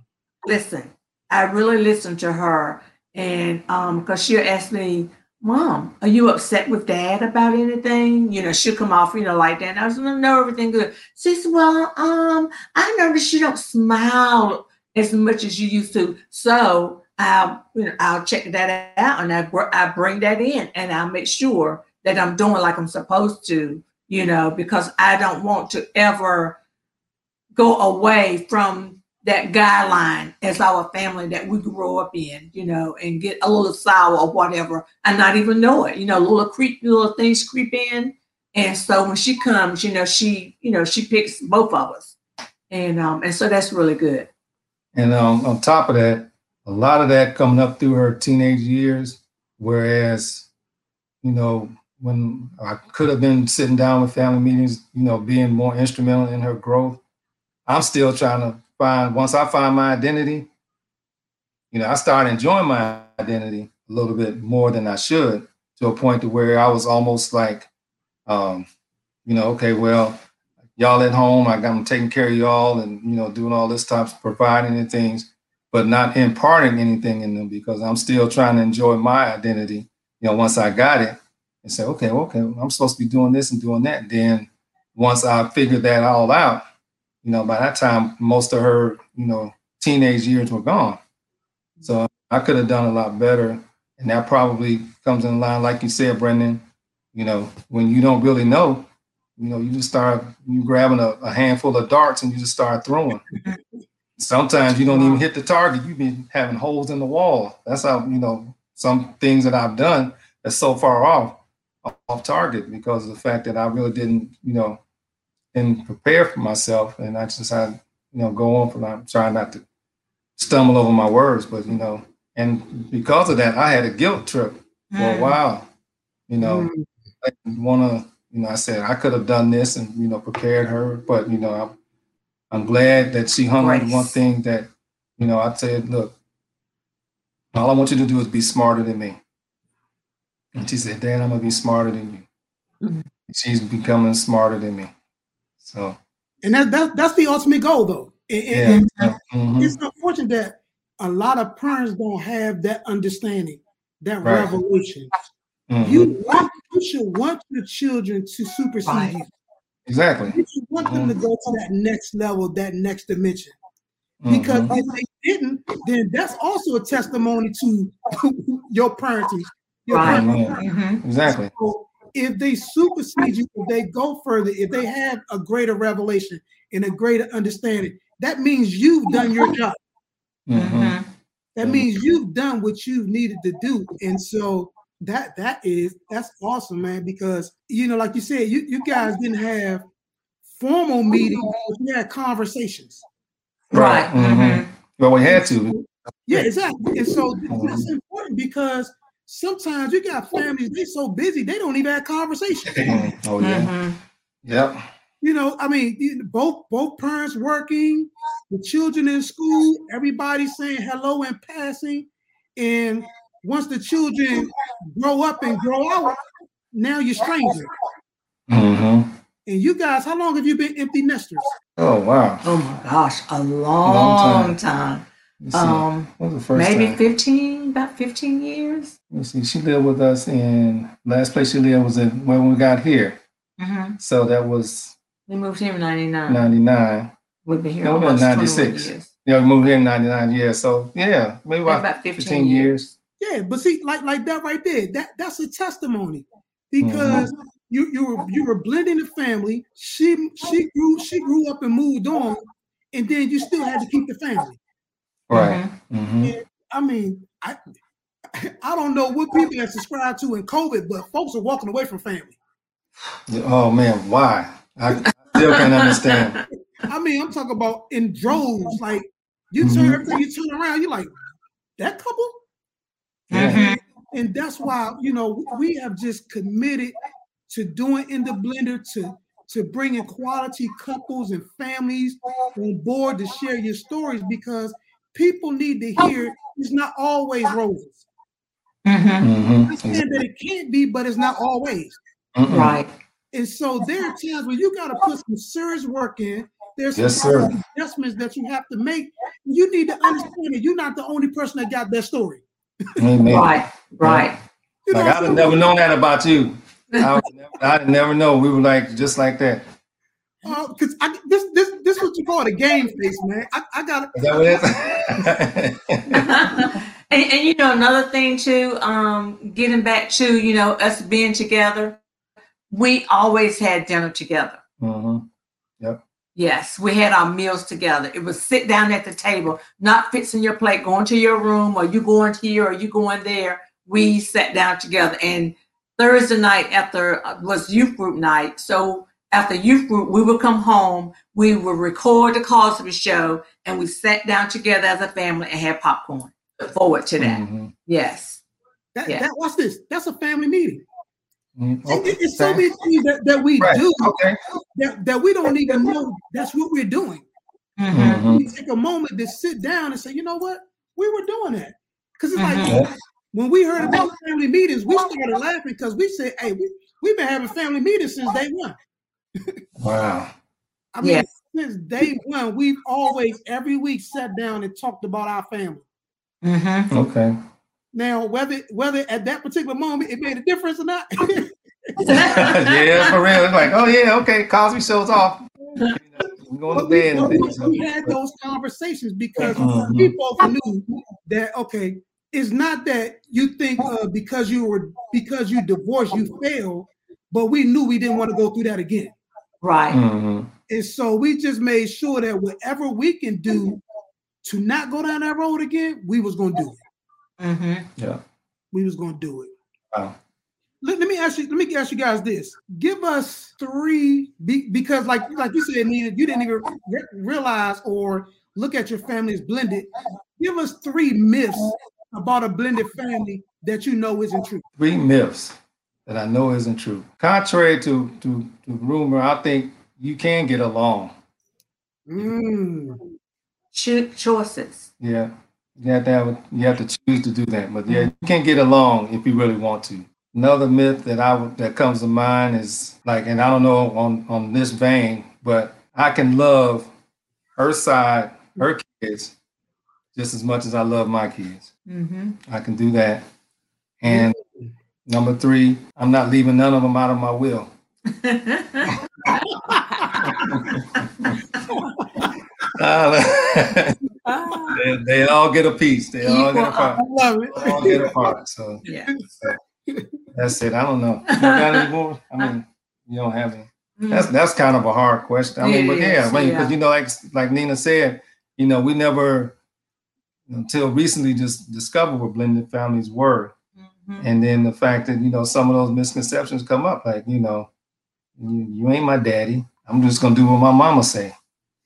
S5: Listen, I really listened to her. And um, because she'll ask me, Mom, are you upset with dad about anything? You know, she'll come off, you know, like that. And I was like, no, everything good. She said, Well, um, I noticed you don't smile as much as you used to. So I'll, you know, I'll check that out and I, I bring that in and I'll make sure that I'm doing like I'm supposed to you know, because I don't want to ever go away from that guideline as our family that we grow up in, you know, and get a little sour or whatever and not even know it. You know, little creep little things creep in. And so when she comes, you know, she, you know, she picks both of us. And um, and so that's really good.
S4: And um, on top of that, a lot of that coming up through her teenage years, whereas, you know, when I could have been sitting down with family meetings, you know, being more instrumental in her growth. I'm still trying to find, once I find my identity, you know, I started enjoying my identity a little bit more than I should to a point to where I was almost like, um, you know, okay, well, y'all at home, I got them taking care of y'all and, you know, doing all this stuff, providing and things, but not imparting anything in them because I'm still trying to enjoy my identity. You know, once I got it, and say, okay, okay, I'm supposed to be doing this and doing that. And then once I figured that all out, you know, by that time, most of her, you know, teenage years were gone. So I could have done a lot better. And that probably comes in line, like you said, Brendan, you know, when you don't really know, you know, you just start you grabbing a, a handful of darts and you just start throwing. Sometimes you don't even hit the target. You've been having holes in the wall. That's how, you know, some things that I've done that's so far off off target because of the fact that I really didn't, you know, didn't prepare for myself, and I just had, you know, go on from I'm trying not to stumble over my words, but you know, and because of that, I had a guilt trip for mm. a while. You know, mm. I want to, you know, I said I could have done this and you know prepared her, but you know, I'm, I'm glad that she hung on to one thing that, you know, I said, look, all I want you to do is be smarter than me. And she said, Dad, I'm gonna be smarter than you. Mm-hmm. She's becoming smarter than me. So
S2: and that, that that's the ultimate goal though. And, yeah. and mm-hmm. it's unfortunate that a lot of parents don't have that understanding, that right. revelation. Mm-hmm. You want you should want your children to supersede right. you.
S4: Exactly.
S2: You should want them to go to that next level, that next dimension. Because mm-hmm. if they didn't, then that's also a testimony to your parenting
S5: right. Mm-hmm.
S4: Exactly.
S2: So if they supersede you, if they go further, if they have a greater revelation and a greater understanding, that means you've done your job. Mm-hmm. That means you've done what you needed to do. And so that that is that's awesome, man, because you know, like you said, you, you guys didn't have formal meetings, you had conversations.
S4: Right. Mm-hmm. Well, we had to.
S2: Yeah, exactly. And so that's important because sometimes you got families, they so busy, they don't even have conversations.
S4: oh, yeah. Mm-hmm. Yep.
S2: You know, I mean, both both parents working, the children in school, everybody saying hello and passing. And once the children grow up and grow out, now you're strangers.
S4: Mm-hmm.
S2: And you guys, how long have you been empty nesters?
S4: Oh wow.
S5: Oh my gosh, a long,
S4: Long time.
S5: time.
S4: Let's see.
S5: Um,
S4: what was the first
S5: maybe
S4: time?
S5: 15, about 15 years.
S4: Let's see. She lived with us in last place she lived was in when we got here.
S5: hmm
S4: So that was
S5: We moved here in 99.
S4: ninety nine.
S5: We've been here
S4: No, we're
S5: almost
S4: 96.
S5: 96. years.
S4: Yeah, we moved here in ninety nine. Yeah. So yeah, maybe about,
S5: About 15
S4: 15 years.
S2: Yeah, but see, like like that right there, that that's a testimony because you you were you were blending the family. She she grew she grew up and moved on, and then you still had to keep the family.
S4: Right. Mm-hmm.
S2: I mean, I I don't know what people have subscribed to in COVID, but folks are walking away from family.
S4: Oh man, why? I, I still can't understand.
S2: I mean, I'm talking about in droves. Like you turn
S4: Mhm.
S2: everything you turn around, you're like that couple.
S4: Yeah.
S2: And that's why you know we have just committed to doing in the blender to to bringing quality couples and families on board to share your stories because people need to hear it's not always roses.
S5: Mhm.
S4: Mm-hmm.
S2: I saying that it can't be, but it's not always.
S4: Mm-mm.
S5: Right.
S2: And so there are times when you got to put some serious work in. There's some
S4: Yes, sir.
S2: adjustments that you have to make. You need to understand that you're not the only person that got that story.
S4: Amen.
S5: Right. Right.
S2: You
S4: Like I'd have never known that about you. I would never, I'd never know. We were like just like that.
S2: Because I this this this what you call it a game face, man. I, I got
S4: Is that what it is?
S5: and, and you know another thing too um getting back to you know us being together we always had dinner together.
S4: Hmm
S5: yes we had our meals together. It was sit down at the table not fixing your plate going to your room or you going here or you going there? We sat down together. And thursday night after uh, was youth group night so after youth group we would come home we would record the cosby show and we sat down together as a family and had popcorn look forward to that
S4: Mhm.
S5: yes
S2: that,
S5: Yeah.
S2: that. What's this? That's a family meeting.
S4: Mhm.
S2: It- it- it's so many things that, that we
S4: Right.
S2: do
S4: Okay.
S2: that, that we don't even know that's what we're doing.
S5: Mhm.
S4: Mhm.
S2: We take a moment to sit down and say, you know what, we were doing that. Because it's like
S5: Mhm.
S2: when we heard about family meetings, we started laughing because we said, hey, we, we've been having family meetings since day one.
S4: Wow.
S2: I mean,
S5: Yes.
S2: since day one, we've always every week sat down and talked about our family.
S5: Mhm.
S4: Okay.
S2: Now, whether whether at that particular moment it made a difference or not,
S4: yeah, for real. It's like, oh yeah, okay. Cosby shows off. You know, we going to
S2: but we,
S4: bed and
S2: but we- we had those conversations because we both knew that okay, it's not that you think uh, because you were because you divorced you failed, but we knew we didn't want to go through that again.
S5: Right
S4: Mhm.
S2: And so we just made sure that whatever we can do to not go down that road again, we was gonna do it.
S5: Mhm.
S4: Yeah.
S2: We was gonna do it.
S4: Wow.
S2: Let, let me ask you. Let me ask you guys this. Give us three be, because, like, like you said, Nina, you didn't even re- realize or look at your family as blended. Give us three myths about a blended family that you know isn't true.
S4: Three myths that I know isn't true. Contrary to to, to rumor, I think you can get along.
S2: Mm.
S5: Cho- choices
S4: Yeah. You have to have a, you have to choose to do that. But yeah, you can get along if you really want to. Another myth that I that comes to mind is like, and I don't know on on this vein, but I can love her side, her kids, just as much as I love my kids.
S5: hmm
S4: I can do that. And number three, I'm not leaving none of them out of my will. Uh, they, they all get a piece. They all get a part.
S2: I love it.
S4: They all get a part. So
S5: yeah
S4: that's it. I don't know. You got any more? I mean, you don't have any. That's that's kind of a hard question. I mean,
S5: It
S4: but yeah, I mean,
S5: yeah.
S4: because you know, like like Nina said, you know, we never until recently just discovered what blended families were,
S5: Mhm.
S4: and then the fact that you know some of those misconceptions come up, like you know, you, you ain't my daddy. I'm just gonna do what my mama say.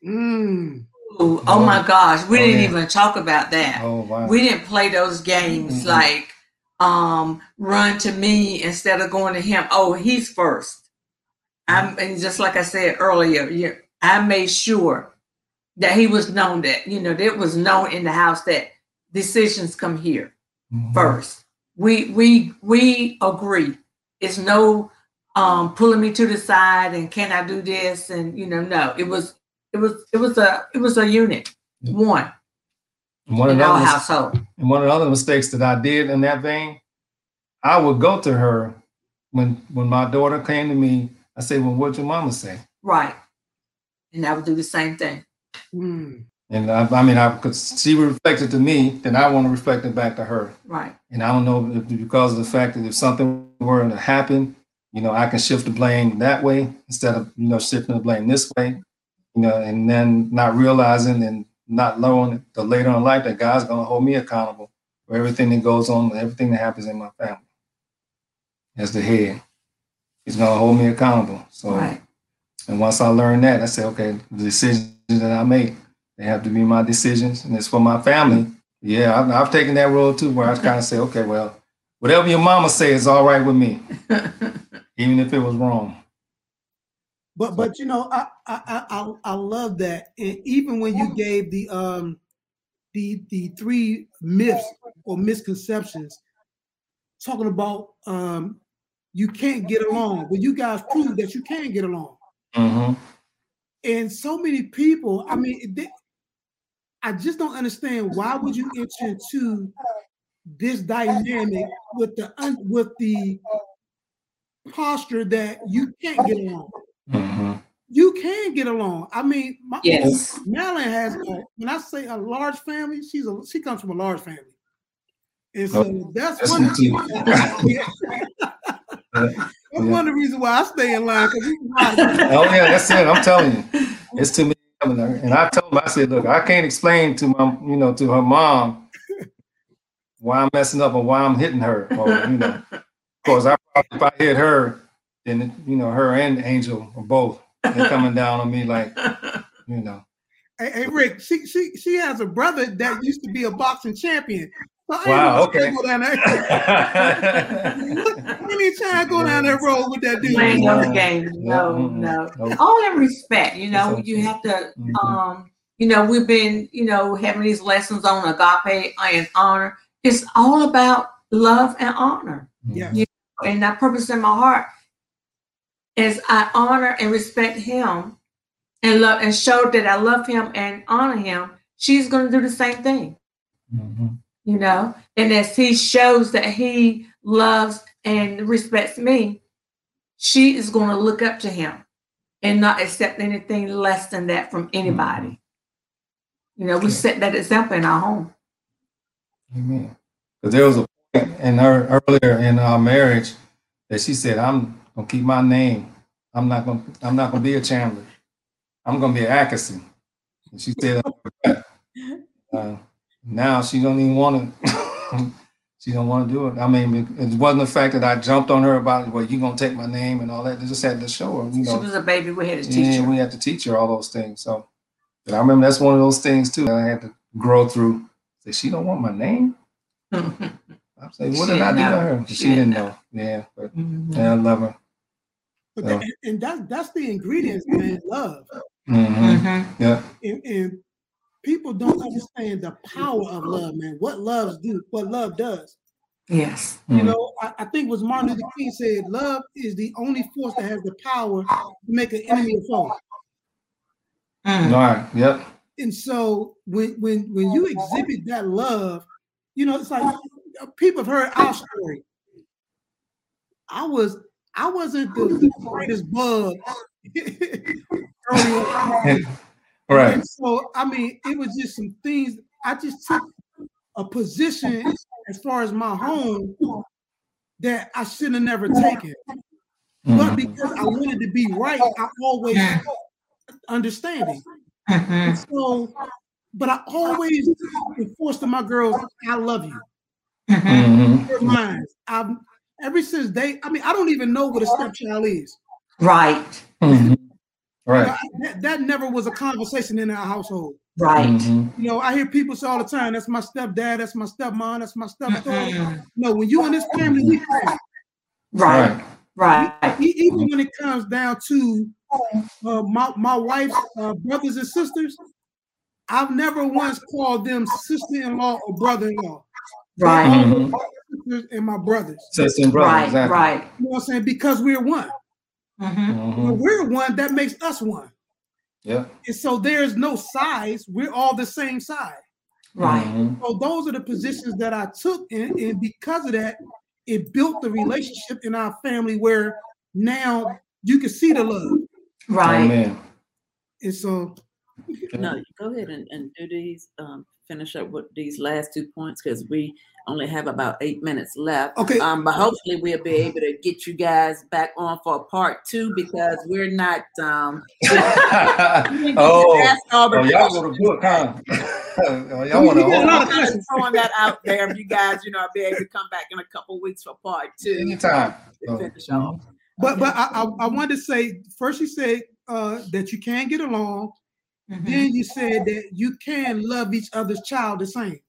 S2: Mm.
S5: Ooh, oh my gosh we
S4: Oh,
S5: didn't
S4: yeah.
S5: even talk about that
S4: Oh wow.
S5: we didn't play those games
S4: Mhm.
S5: like um run to me instead of going to him oh he's first i'm and just like i said earlier you, i made sure that he was known that you know that it was known in the house that decisions come here
S4: Mhm.
S5: first we we we agree. It's no um pulling me to the side and can I do this and you know no it was it was it was a it was a unit
S4: Yeah.
S5: one
S4: And one of
S5: in
S4: the
S5: our
S4: other mis-
S5: household.
S4: and one of the other mistakes that I did in that vein, I would go to her when when my daughter came to me. I say, "Well, what'd your mama say?"
S5: Right. And I would do the same thing.
S2: Mm.
S4: And I, I mean, I because she reflected to me, then I want to reflect it back to her.
S5: Right.
S4: And I don't know if because of the fact that if something were to happen, you know, I can shift the blame that way instead of you know shifting the blame this way, you know, and then not realizing and not knowing the later in life that God's going to hold me accountable for everything that goes on, everything that happens in my family. As the head, He's going to hold me accountable. So,
S5: Right.
S4: and once I learned that, I said, okay, the decisions that I make, they have to be my decisions, and it's for my family. Yeah, I've, I've taken that role too, where I kind of say, okay, well, whatever your mama says is all right with me, even if it was wrong.
S2: But but you know, I I I I I love that. And even when you gave the um the the three myths or misconceptions, talking about um you can't get along, but you guys proved that you can get along.
S4: hmm
S2: And so many people, I mean, they, I just don't understand why would you enter into this dynamic with the un, with the posture that you can't get along.
S4: hmm
S2: You can get along. I mean, my,
S5: Yes.
S2: Madeline has a, when I say a large family, she's a she comes from a large family. And so
S4: Oh,
S2: that's
S4: that's
S2: one,
S4: me too.
S2: that's one of the reasons why I stay in line
S4: Oh yeah, that's it. I'm telling you, it's too many coming there. And I told him, I said, look, I can't explain to my, you know, to her mom why I'm messing up or why I'm hitting her, or you know, of course, I if I hit her, then you know, her and Angel are both they're coming down on me like, you know.
S2: Hey, hey, Rick, she she she has a brother that used to be a boxing champion. So I
S4: Wow,
S2: ain't gonna
S4: okay.
S2: go down there. I ain't trying to go down that road with that dude.
S5: Playing
S4: No.
S5: other game. No,
S4: Mm-mm.
S5: no. All in respect, you know,
S4: That's
S5: you have to
S4: Mhm.
S5: um, you know, we've been, you know, having these lessons on agape and honor. It's all about love and honor.
S2: Yeah.
S5: And that purpose in my heart is I honor and respect him and love and show that I love him and honor him. She's gonna do the same thing.
S4: Mhm.
S5: You know and as he shows that he loves and respects me she is going to look up to him and not accept anything less than that from anybody you know we set that example in our home
S4: Amen. Because there was a point in her earlier in our marriage that she said, "I'm gonna keep my name. I'm not gonna. I'm not gonna be a Chandler. I'm gonna be an Atkinson." And she said, uh, "Now she don't even want to. she don't want to do it. I mean, it wasn't the fact that I jumped on her about, well, you gonna take my name and all that. They just had to show her, you
S5: she was a baby we had to teach
S4: Yeah,
S5: her
S4: we had to teach her all those things. So, but I remember that's one of those things too. that I had to grow through. Say, she don't want my name. I'm saying, what did I
S5: didn't
S4: do to her?
S5: She
S4: She,
S5: didn't
S4: didn't know. Yeah, but
S5: Mhm.
S4: yeah, I love her.
S2: But
S4: So-
S2: that, and that's that's the ingredients, man. Love.
S4: hmm
S5: Mhm.
S4: Yeah.
S2: And, and people don't understand the power of love, man. What loves do, what love does.
S5: yes
S2: You
S4: Mhm.
S2: know, I, I think it was Martin Luther King said, love is the only force that has the power to make an enemy a foe.
S5: Mm.
S4: All right. Yep.
S2: And so when when when you exhibit that love, you know, it's like people have heard our story. I was I wasn't the, the greatest bug early on.
S4: All right.
S2: And so I mean, it was just some things I just took a position as far as my home that I should have never taken. But
S4: Mhm.
S2: because I wanted to be right, I always understanding.
S5: Mhm.
S2: So, but I always enforced to my girls, I love you.
S5: Mhm.
S4: Mhm.
S2: Mine. I've ever since they, I mean, I don't even know what a stepchild is.
S5: right
S4: Mhm. Right.
S2: I- that, that never was a conversation in our household.
S5: right
S4: Mhm.
S2: You know, I hear people say all the time, that's my stepdad, that's my stepmom, that's my stepdaughter.
S5: Mhm.
S2: No, when you in this family, we family.
S5: right right
S2: E- Even when it comes down to uh, my, my wife's uh, brothers and sisters, I've never once called them sister-in-law or brother-in-law.
S5: right
S4: Mhm.
S2: sisters and my brothers.
S4: Sisters and brothers,
S5: Right,
S4: exactly.
S5: right.
S2: You know what I'm saying? Because we're one.
S5: Mhm.
S2: When
S4: Mhm.
S2: we're one, that makes us one.
S4: Yeah.
S2: And so there's no size. We're all the same size.
S5: Right.
S4: Mhm.
S2: So those are the positions that I took, and, and because of that, it built the relationship in our family where now you can see the love.
S5: Right.
S4: Amen.
S2: And so
S3: No, go ahead and, and do these, um, finish up with these last two points because we only have about eight minutes left.
S2: Okay.
S3: Um, but hopefully we'll be able to get you guys back on for part two because we're not um
S4: oh,
S3: ask all the
S4: oh, y'all
S3: questions.
S4: want to book, huh? oh, y'all want
S2: get a lot of
S4: to
S3: I'm
S2: questions.
S3: throwing that out there. If you guys, you know, I'll be able to come back in a couple weeks for part two
S4: anytime.
S3: to finish off.
S2: but but I, I, I wanted to say first you said uh, that you can get along.
S5: Mhm.
S2: Then you said that you can love each other's child the same.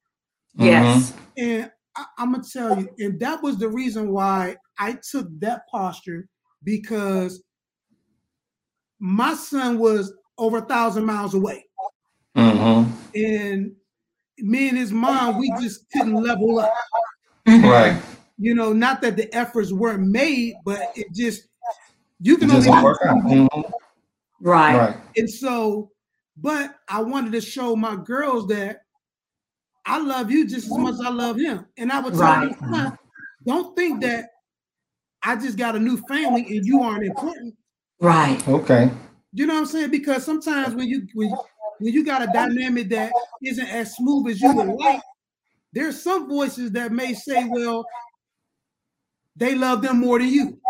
S5: Yes.
S2: And I, I'm gonna tell you, and that was the reason why I took that posture because my son was over a thousand miles away,
S4: Mm-hmm.
S2: and me and his mom, we just couldn't level up.
S5: Mhm.
S4: Right.
S2: You know, not that the efforts weren't made, but it just you
S4: It
S2: can only
S4: work out. Mhm.
S5: Right.
S4: Right.
S2: And so, but I wanted to show my girls that I love you just as much as I love him. And I would tell
S5: Right.
S2: them, "Son, don't think that I just got a new family and you aren't important.
S5: Right.
S4: Okay.
S2: You know what I'm saying? Because sometimes when you when, when you got a dynamic that isn't as smooth as you would like, there's some voices that may say, well, they love them more than you.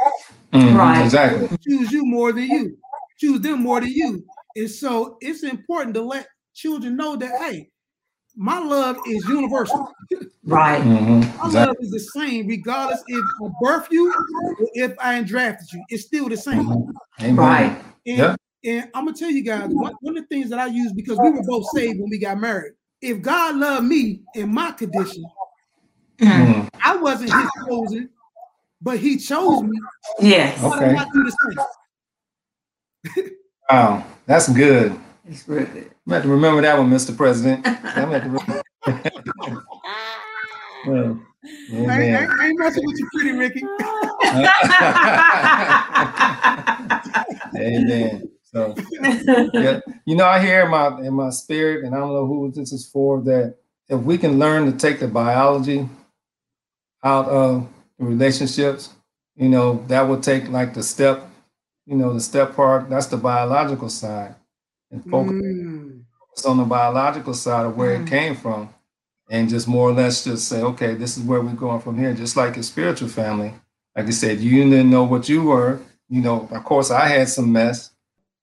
S4: Mhm.
S5: Right.
S4: Exactly.
S2: choose you more than you, choose them more than you. And so it's important to let children know that hey, my love is universal.
S5: Right.
S4: Mhm.
S2: My
S4: Exactly.
S2: love is the same, regardless if I birth you or if I drafted you. It's still the same.
S4: Mhm.
S5: Right.
S2: And,
S4: Yeah.
S2: and I'm gonna tell you guys one, one of the things that I use because we were both saved when we got married. If God loved me in my condition,
S5: Mhm.
S4: Mhm.
S2: I wasn't His chosen, but He chose me.
S5: Yes.
S4: Okay.
S2: don't I do the same?
S4: Wow. That's good.
S5: It's really good.
S4: I'm have to remember that one, Mr. President. I'm gonna have to remember. Well,
S2: I, ain't- I,
S4: amen.
S2: ain't- I ain't messing with you, pretty Ricky.
S4: Amen. So yeah, you know, I hear in my in my spirit, and I don't know who this is for, that if we can learn to take the biology out of relationships, you know, that would take like the step, you know, the step part, that's the biological side. And focus
S2: Mm.
S4: on the biological side of where
S5: Mm.
S4: it came from. And just more or less just say, okay, this is where we're going from here. Just like a spiritual family. Like I said, you didn't know what you were. You know, of course I had some mess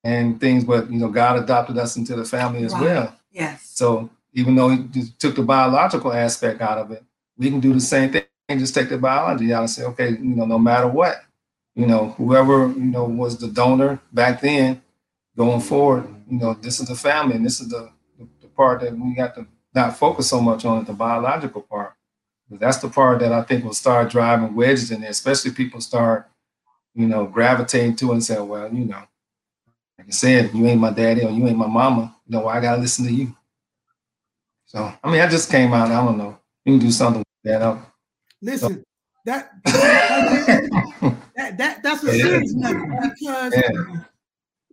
S4: and things, but you know, God adopted us into the family as
S5: Right.
S4: well.
S5: Yes.
S4: So even though he just took the biological aspect out of it, we can do the same thing and just take the biology out and say, okay, you know, no matter what, you know, whoever, you know, was the donor back then, going forward, you know, this is the family and this is the, the, part that we got to not focus so much on the biological part. But that's the part that I think will start driving wedges in there, especially people start, you know, gravitating to and say, well, you know, like I said, you ain't my daddy or you ain't my mama. You know, I gotta listen to you. So I mean, I just came out. I don't know. You can do something with that. Up.
S2: Listen, that that, that that's a
S4: Yeah.
S2: serious nugget because
S4: Yeah.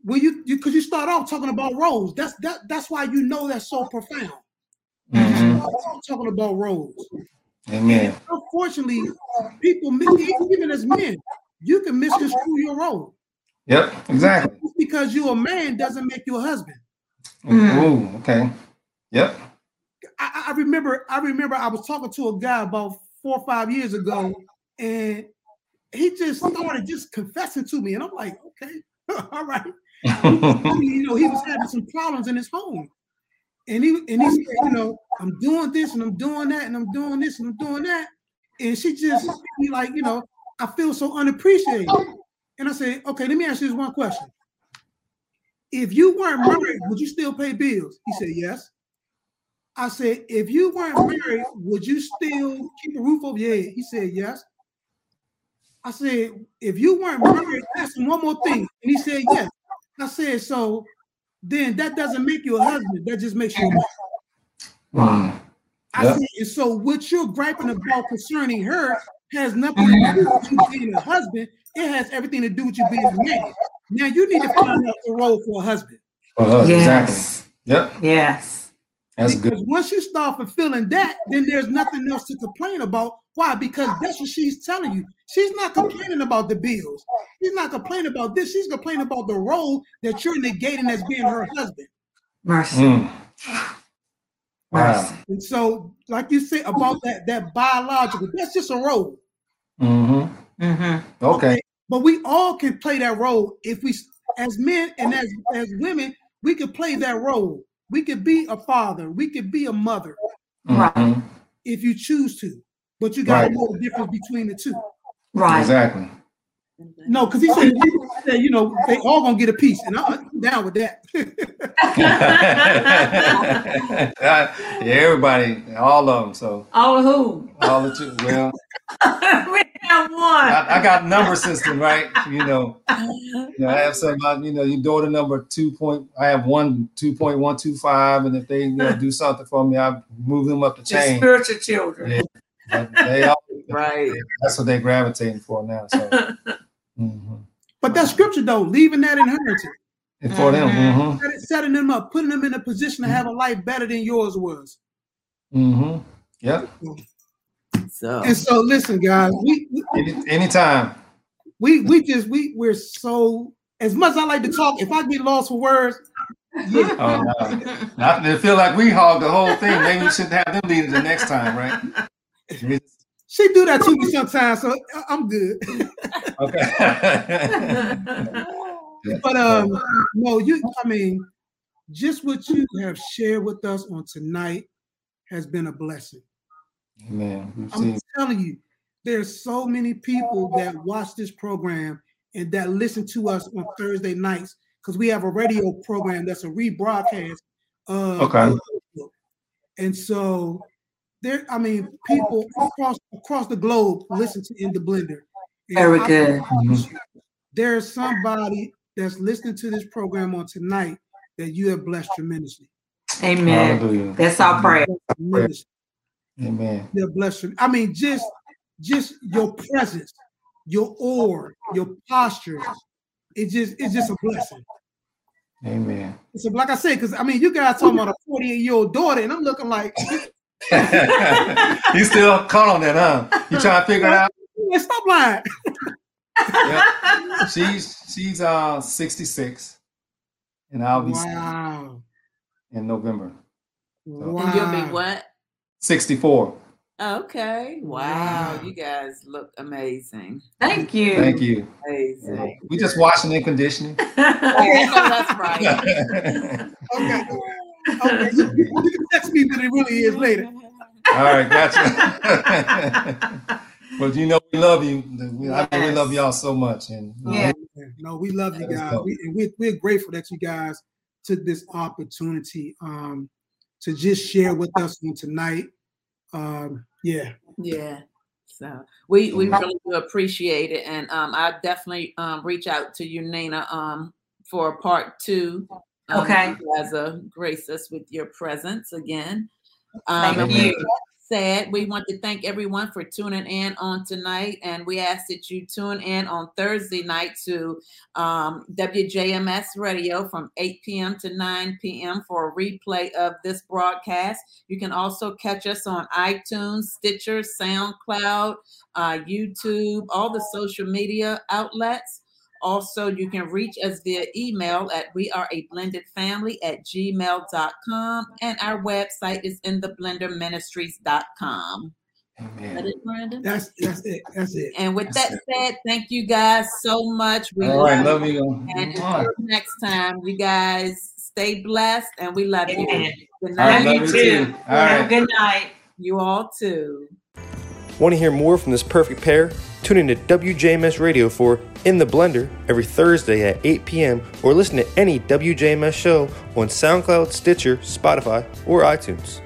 S2: when you you because you start off talking about roles. That's that that's why you know that's so profound.
S4: Mhm.
S2: Talking about roles.
S4: Amen.
S2: Unfortunately, people even as men, you can misconstrue your role.
S4: Yep. Exactly.
S2: Just because you're a man doesn't make you a husband.
S5: Mm.
S4: Ooh. Okay. Yep.
S2: I I remember I remember I was talking to a guy about four or five years ago, and he just started just confessing to me, and I'm like, okay, all right. I you know, he was having some problems in his home. And he and he said, you know, I'm doing this and I'm doing that and I'm doing this and I'm doing that. And she just be like, you know, I feel so unappreciated. And I said, okay, let me ask you this one question. If you weren't married, would you still pay bills? He said, yes. I said, if you weren't married, would you still keep a roof over your head? He said, yes. I said, if you weren't married, ask him one more thing. And he said, yes. I said, so then that doesn't make you a husband. That just makes you a man.
S4: Mm.
S2: I
S4: Yep.
S2: said, and so what you're griping about concerning her has nothing to do with you being a husband. It has everything to do with you being a man. Now you need to find out the role for a husband.
S4: For us, exactly. Yep.
S5: Yes.
S4: That's
S2: because
S4: good.
S2: once you start fulfilling that, then there's nothing else to complain about. Why? Because that's what she's telling you. She's not complaining about the bills. She's not complaining about this. She's complaining about the role that you're negating as being her husband.
S5: Mercy.
S4: Mm. Wow.
S5: Mercy.
S2: And so, like you said about that that biological, that's just a role.
S4: Mm-hmm.
S5: Mm-hmm.
S4: Okay.
S2: But we all can play that role if we, as men and as as women, we could play that role. We could be a father. We could be a mother
S4: Mhm.
S2: if you choose to. But you got to
S4: Right.
S2: know the difference between the two.
S5: Right.
S4: Exactly.
S2: No, because he said, he said, you know, they all gonna get a piece, and I'm down with that.
S4: Yeah, everybody, all of them. So
S5: all of who?
S4: all the two. Well,
S5: we have one.
S4: I, I got number system, right? You know, you know, I have some. You know, your daughter number two point. I have one two point one two five, and if they you know, do something for me, I move them up the
S5: Your
S4: chain.
S5: spiritual children.
S4: Yeah. But they all,
S3: Right.
S4: that's what they're gravitating for now. So, mhm.
S2: but that scripture though, leaving that inheritance,
S4: and for them,
S5: Mhm.
S4: mm-hmm,
S2: setting them up, putting them in a position to have a life better than yours was.
S4: mm-hmm. Yep.
S3: So
S2: And so, listen, guys, we we-
S4: Any, anytime.
S2: we we just we we're so as much as I like to talk. If I get lost for words, yeah,
S4: Oh no. I feel like we hogged the whole thing. Maybe we shouldn't have them leading the next time, right?
S2: She do that to me sometimes, so I- I'm good.
S4: Okay.
S2: But um, no, you. I mean, just what you have shared with us on tonight has been a blessing.
S4: Man,
S2: I'm
S4: seen.
S2: telling you, there's so many people that watch this program and that listen to us on Thursday nights because we have a radio program that's a rebroadcast. Of
S4: Okay.
S2: And so there, I mean, people across across the globe listen to In the Blender. And
S5: Very good.
S2: promise mm-hmm. you, There's somebody that's listening to this program on tonight that you have blessed tremendously.
S5: Amen.
S4: Hallelujah.
S5: That's our prayer.
S4: Amen.
S2: You're blessed. I mean, just just your presence, your aura, your posture. It just it's just a blessing.
S4: Amen.
S2: It's a, like I said, because I mean, you guys talking about a 48 year old daughter, and I'm looking like,
S4: you still caught on that, huh? You trying to figure it out?
S2: yeah, stop lying.
S4: Yep. She's she's uh 66, and I'll be
S2: Wow.
S4: in November.
S2: Wow.
S3: and you'll be what?
S4: 64.
S3: Okay. Wow.
S2: Wow.
S3: You guys look amazing.
S5: Thank you.
S4: Thank you.
S3: Amazing.
S4: We just washing and conditioning.
S3: I know that's right.
S2: Okay. Okay. You, you can text me what it really is later.
S4: All right, gotcha. but you know we love you. We- I know we love y'all so much, and
S5: Yeah.
S2: No, we love you guys. We, and we're, we're grateful that you guys took this opportunity um, to just share with us on tonight. Um, yeah.
S3: Yeah. So we we really do appreciate it, and um, I definitely um reach out to you, Nina, um, for part two. Um,
S5: Okay.
S3: You guys uh, grace us with your presence again. Um,
S5: Thank
S4: you.
S3: Said we want to thank everyone for tuning in on tonight, and we ask that you tune in on Thursday night to um, WJMS Radio from 8 p.m. to 9 p.m. for a replay of this broadcast. You can also catch us on iTunes, Stitcher, SoundCloud, uh, YouTube, all the social media outlets. Also, you can reach us via email at we are a blended family at gmail.com and our website is in the blenderministries.com. Is that it, Brandon?
S2: That's that's it. That's it.
S3: And with
S4: That's
S3: that said, thank you guys so much. We
S4: All right,
S3: love
S4: love
S3: you.
S4: you.
S3: And
S4: Mwah.
S3: until next time, you guys stay blessed and we love you. Good night.
S5: Love
S4: love
S5: you
S4: you
S5: too.
S4: too. All
S5: Have a
S4: right.
S5: good night.
S3: You all too.
S1: Want to hear more from this perfect pair? Tune in to WJMS Radio for In the Blender every Thursday at 8 p.m. or listen to any WJMS show on SoundCloud, Stitcher, Spotify, or iTunes.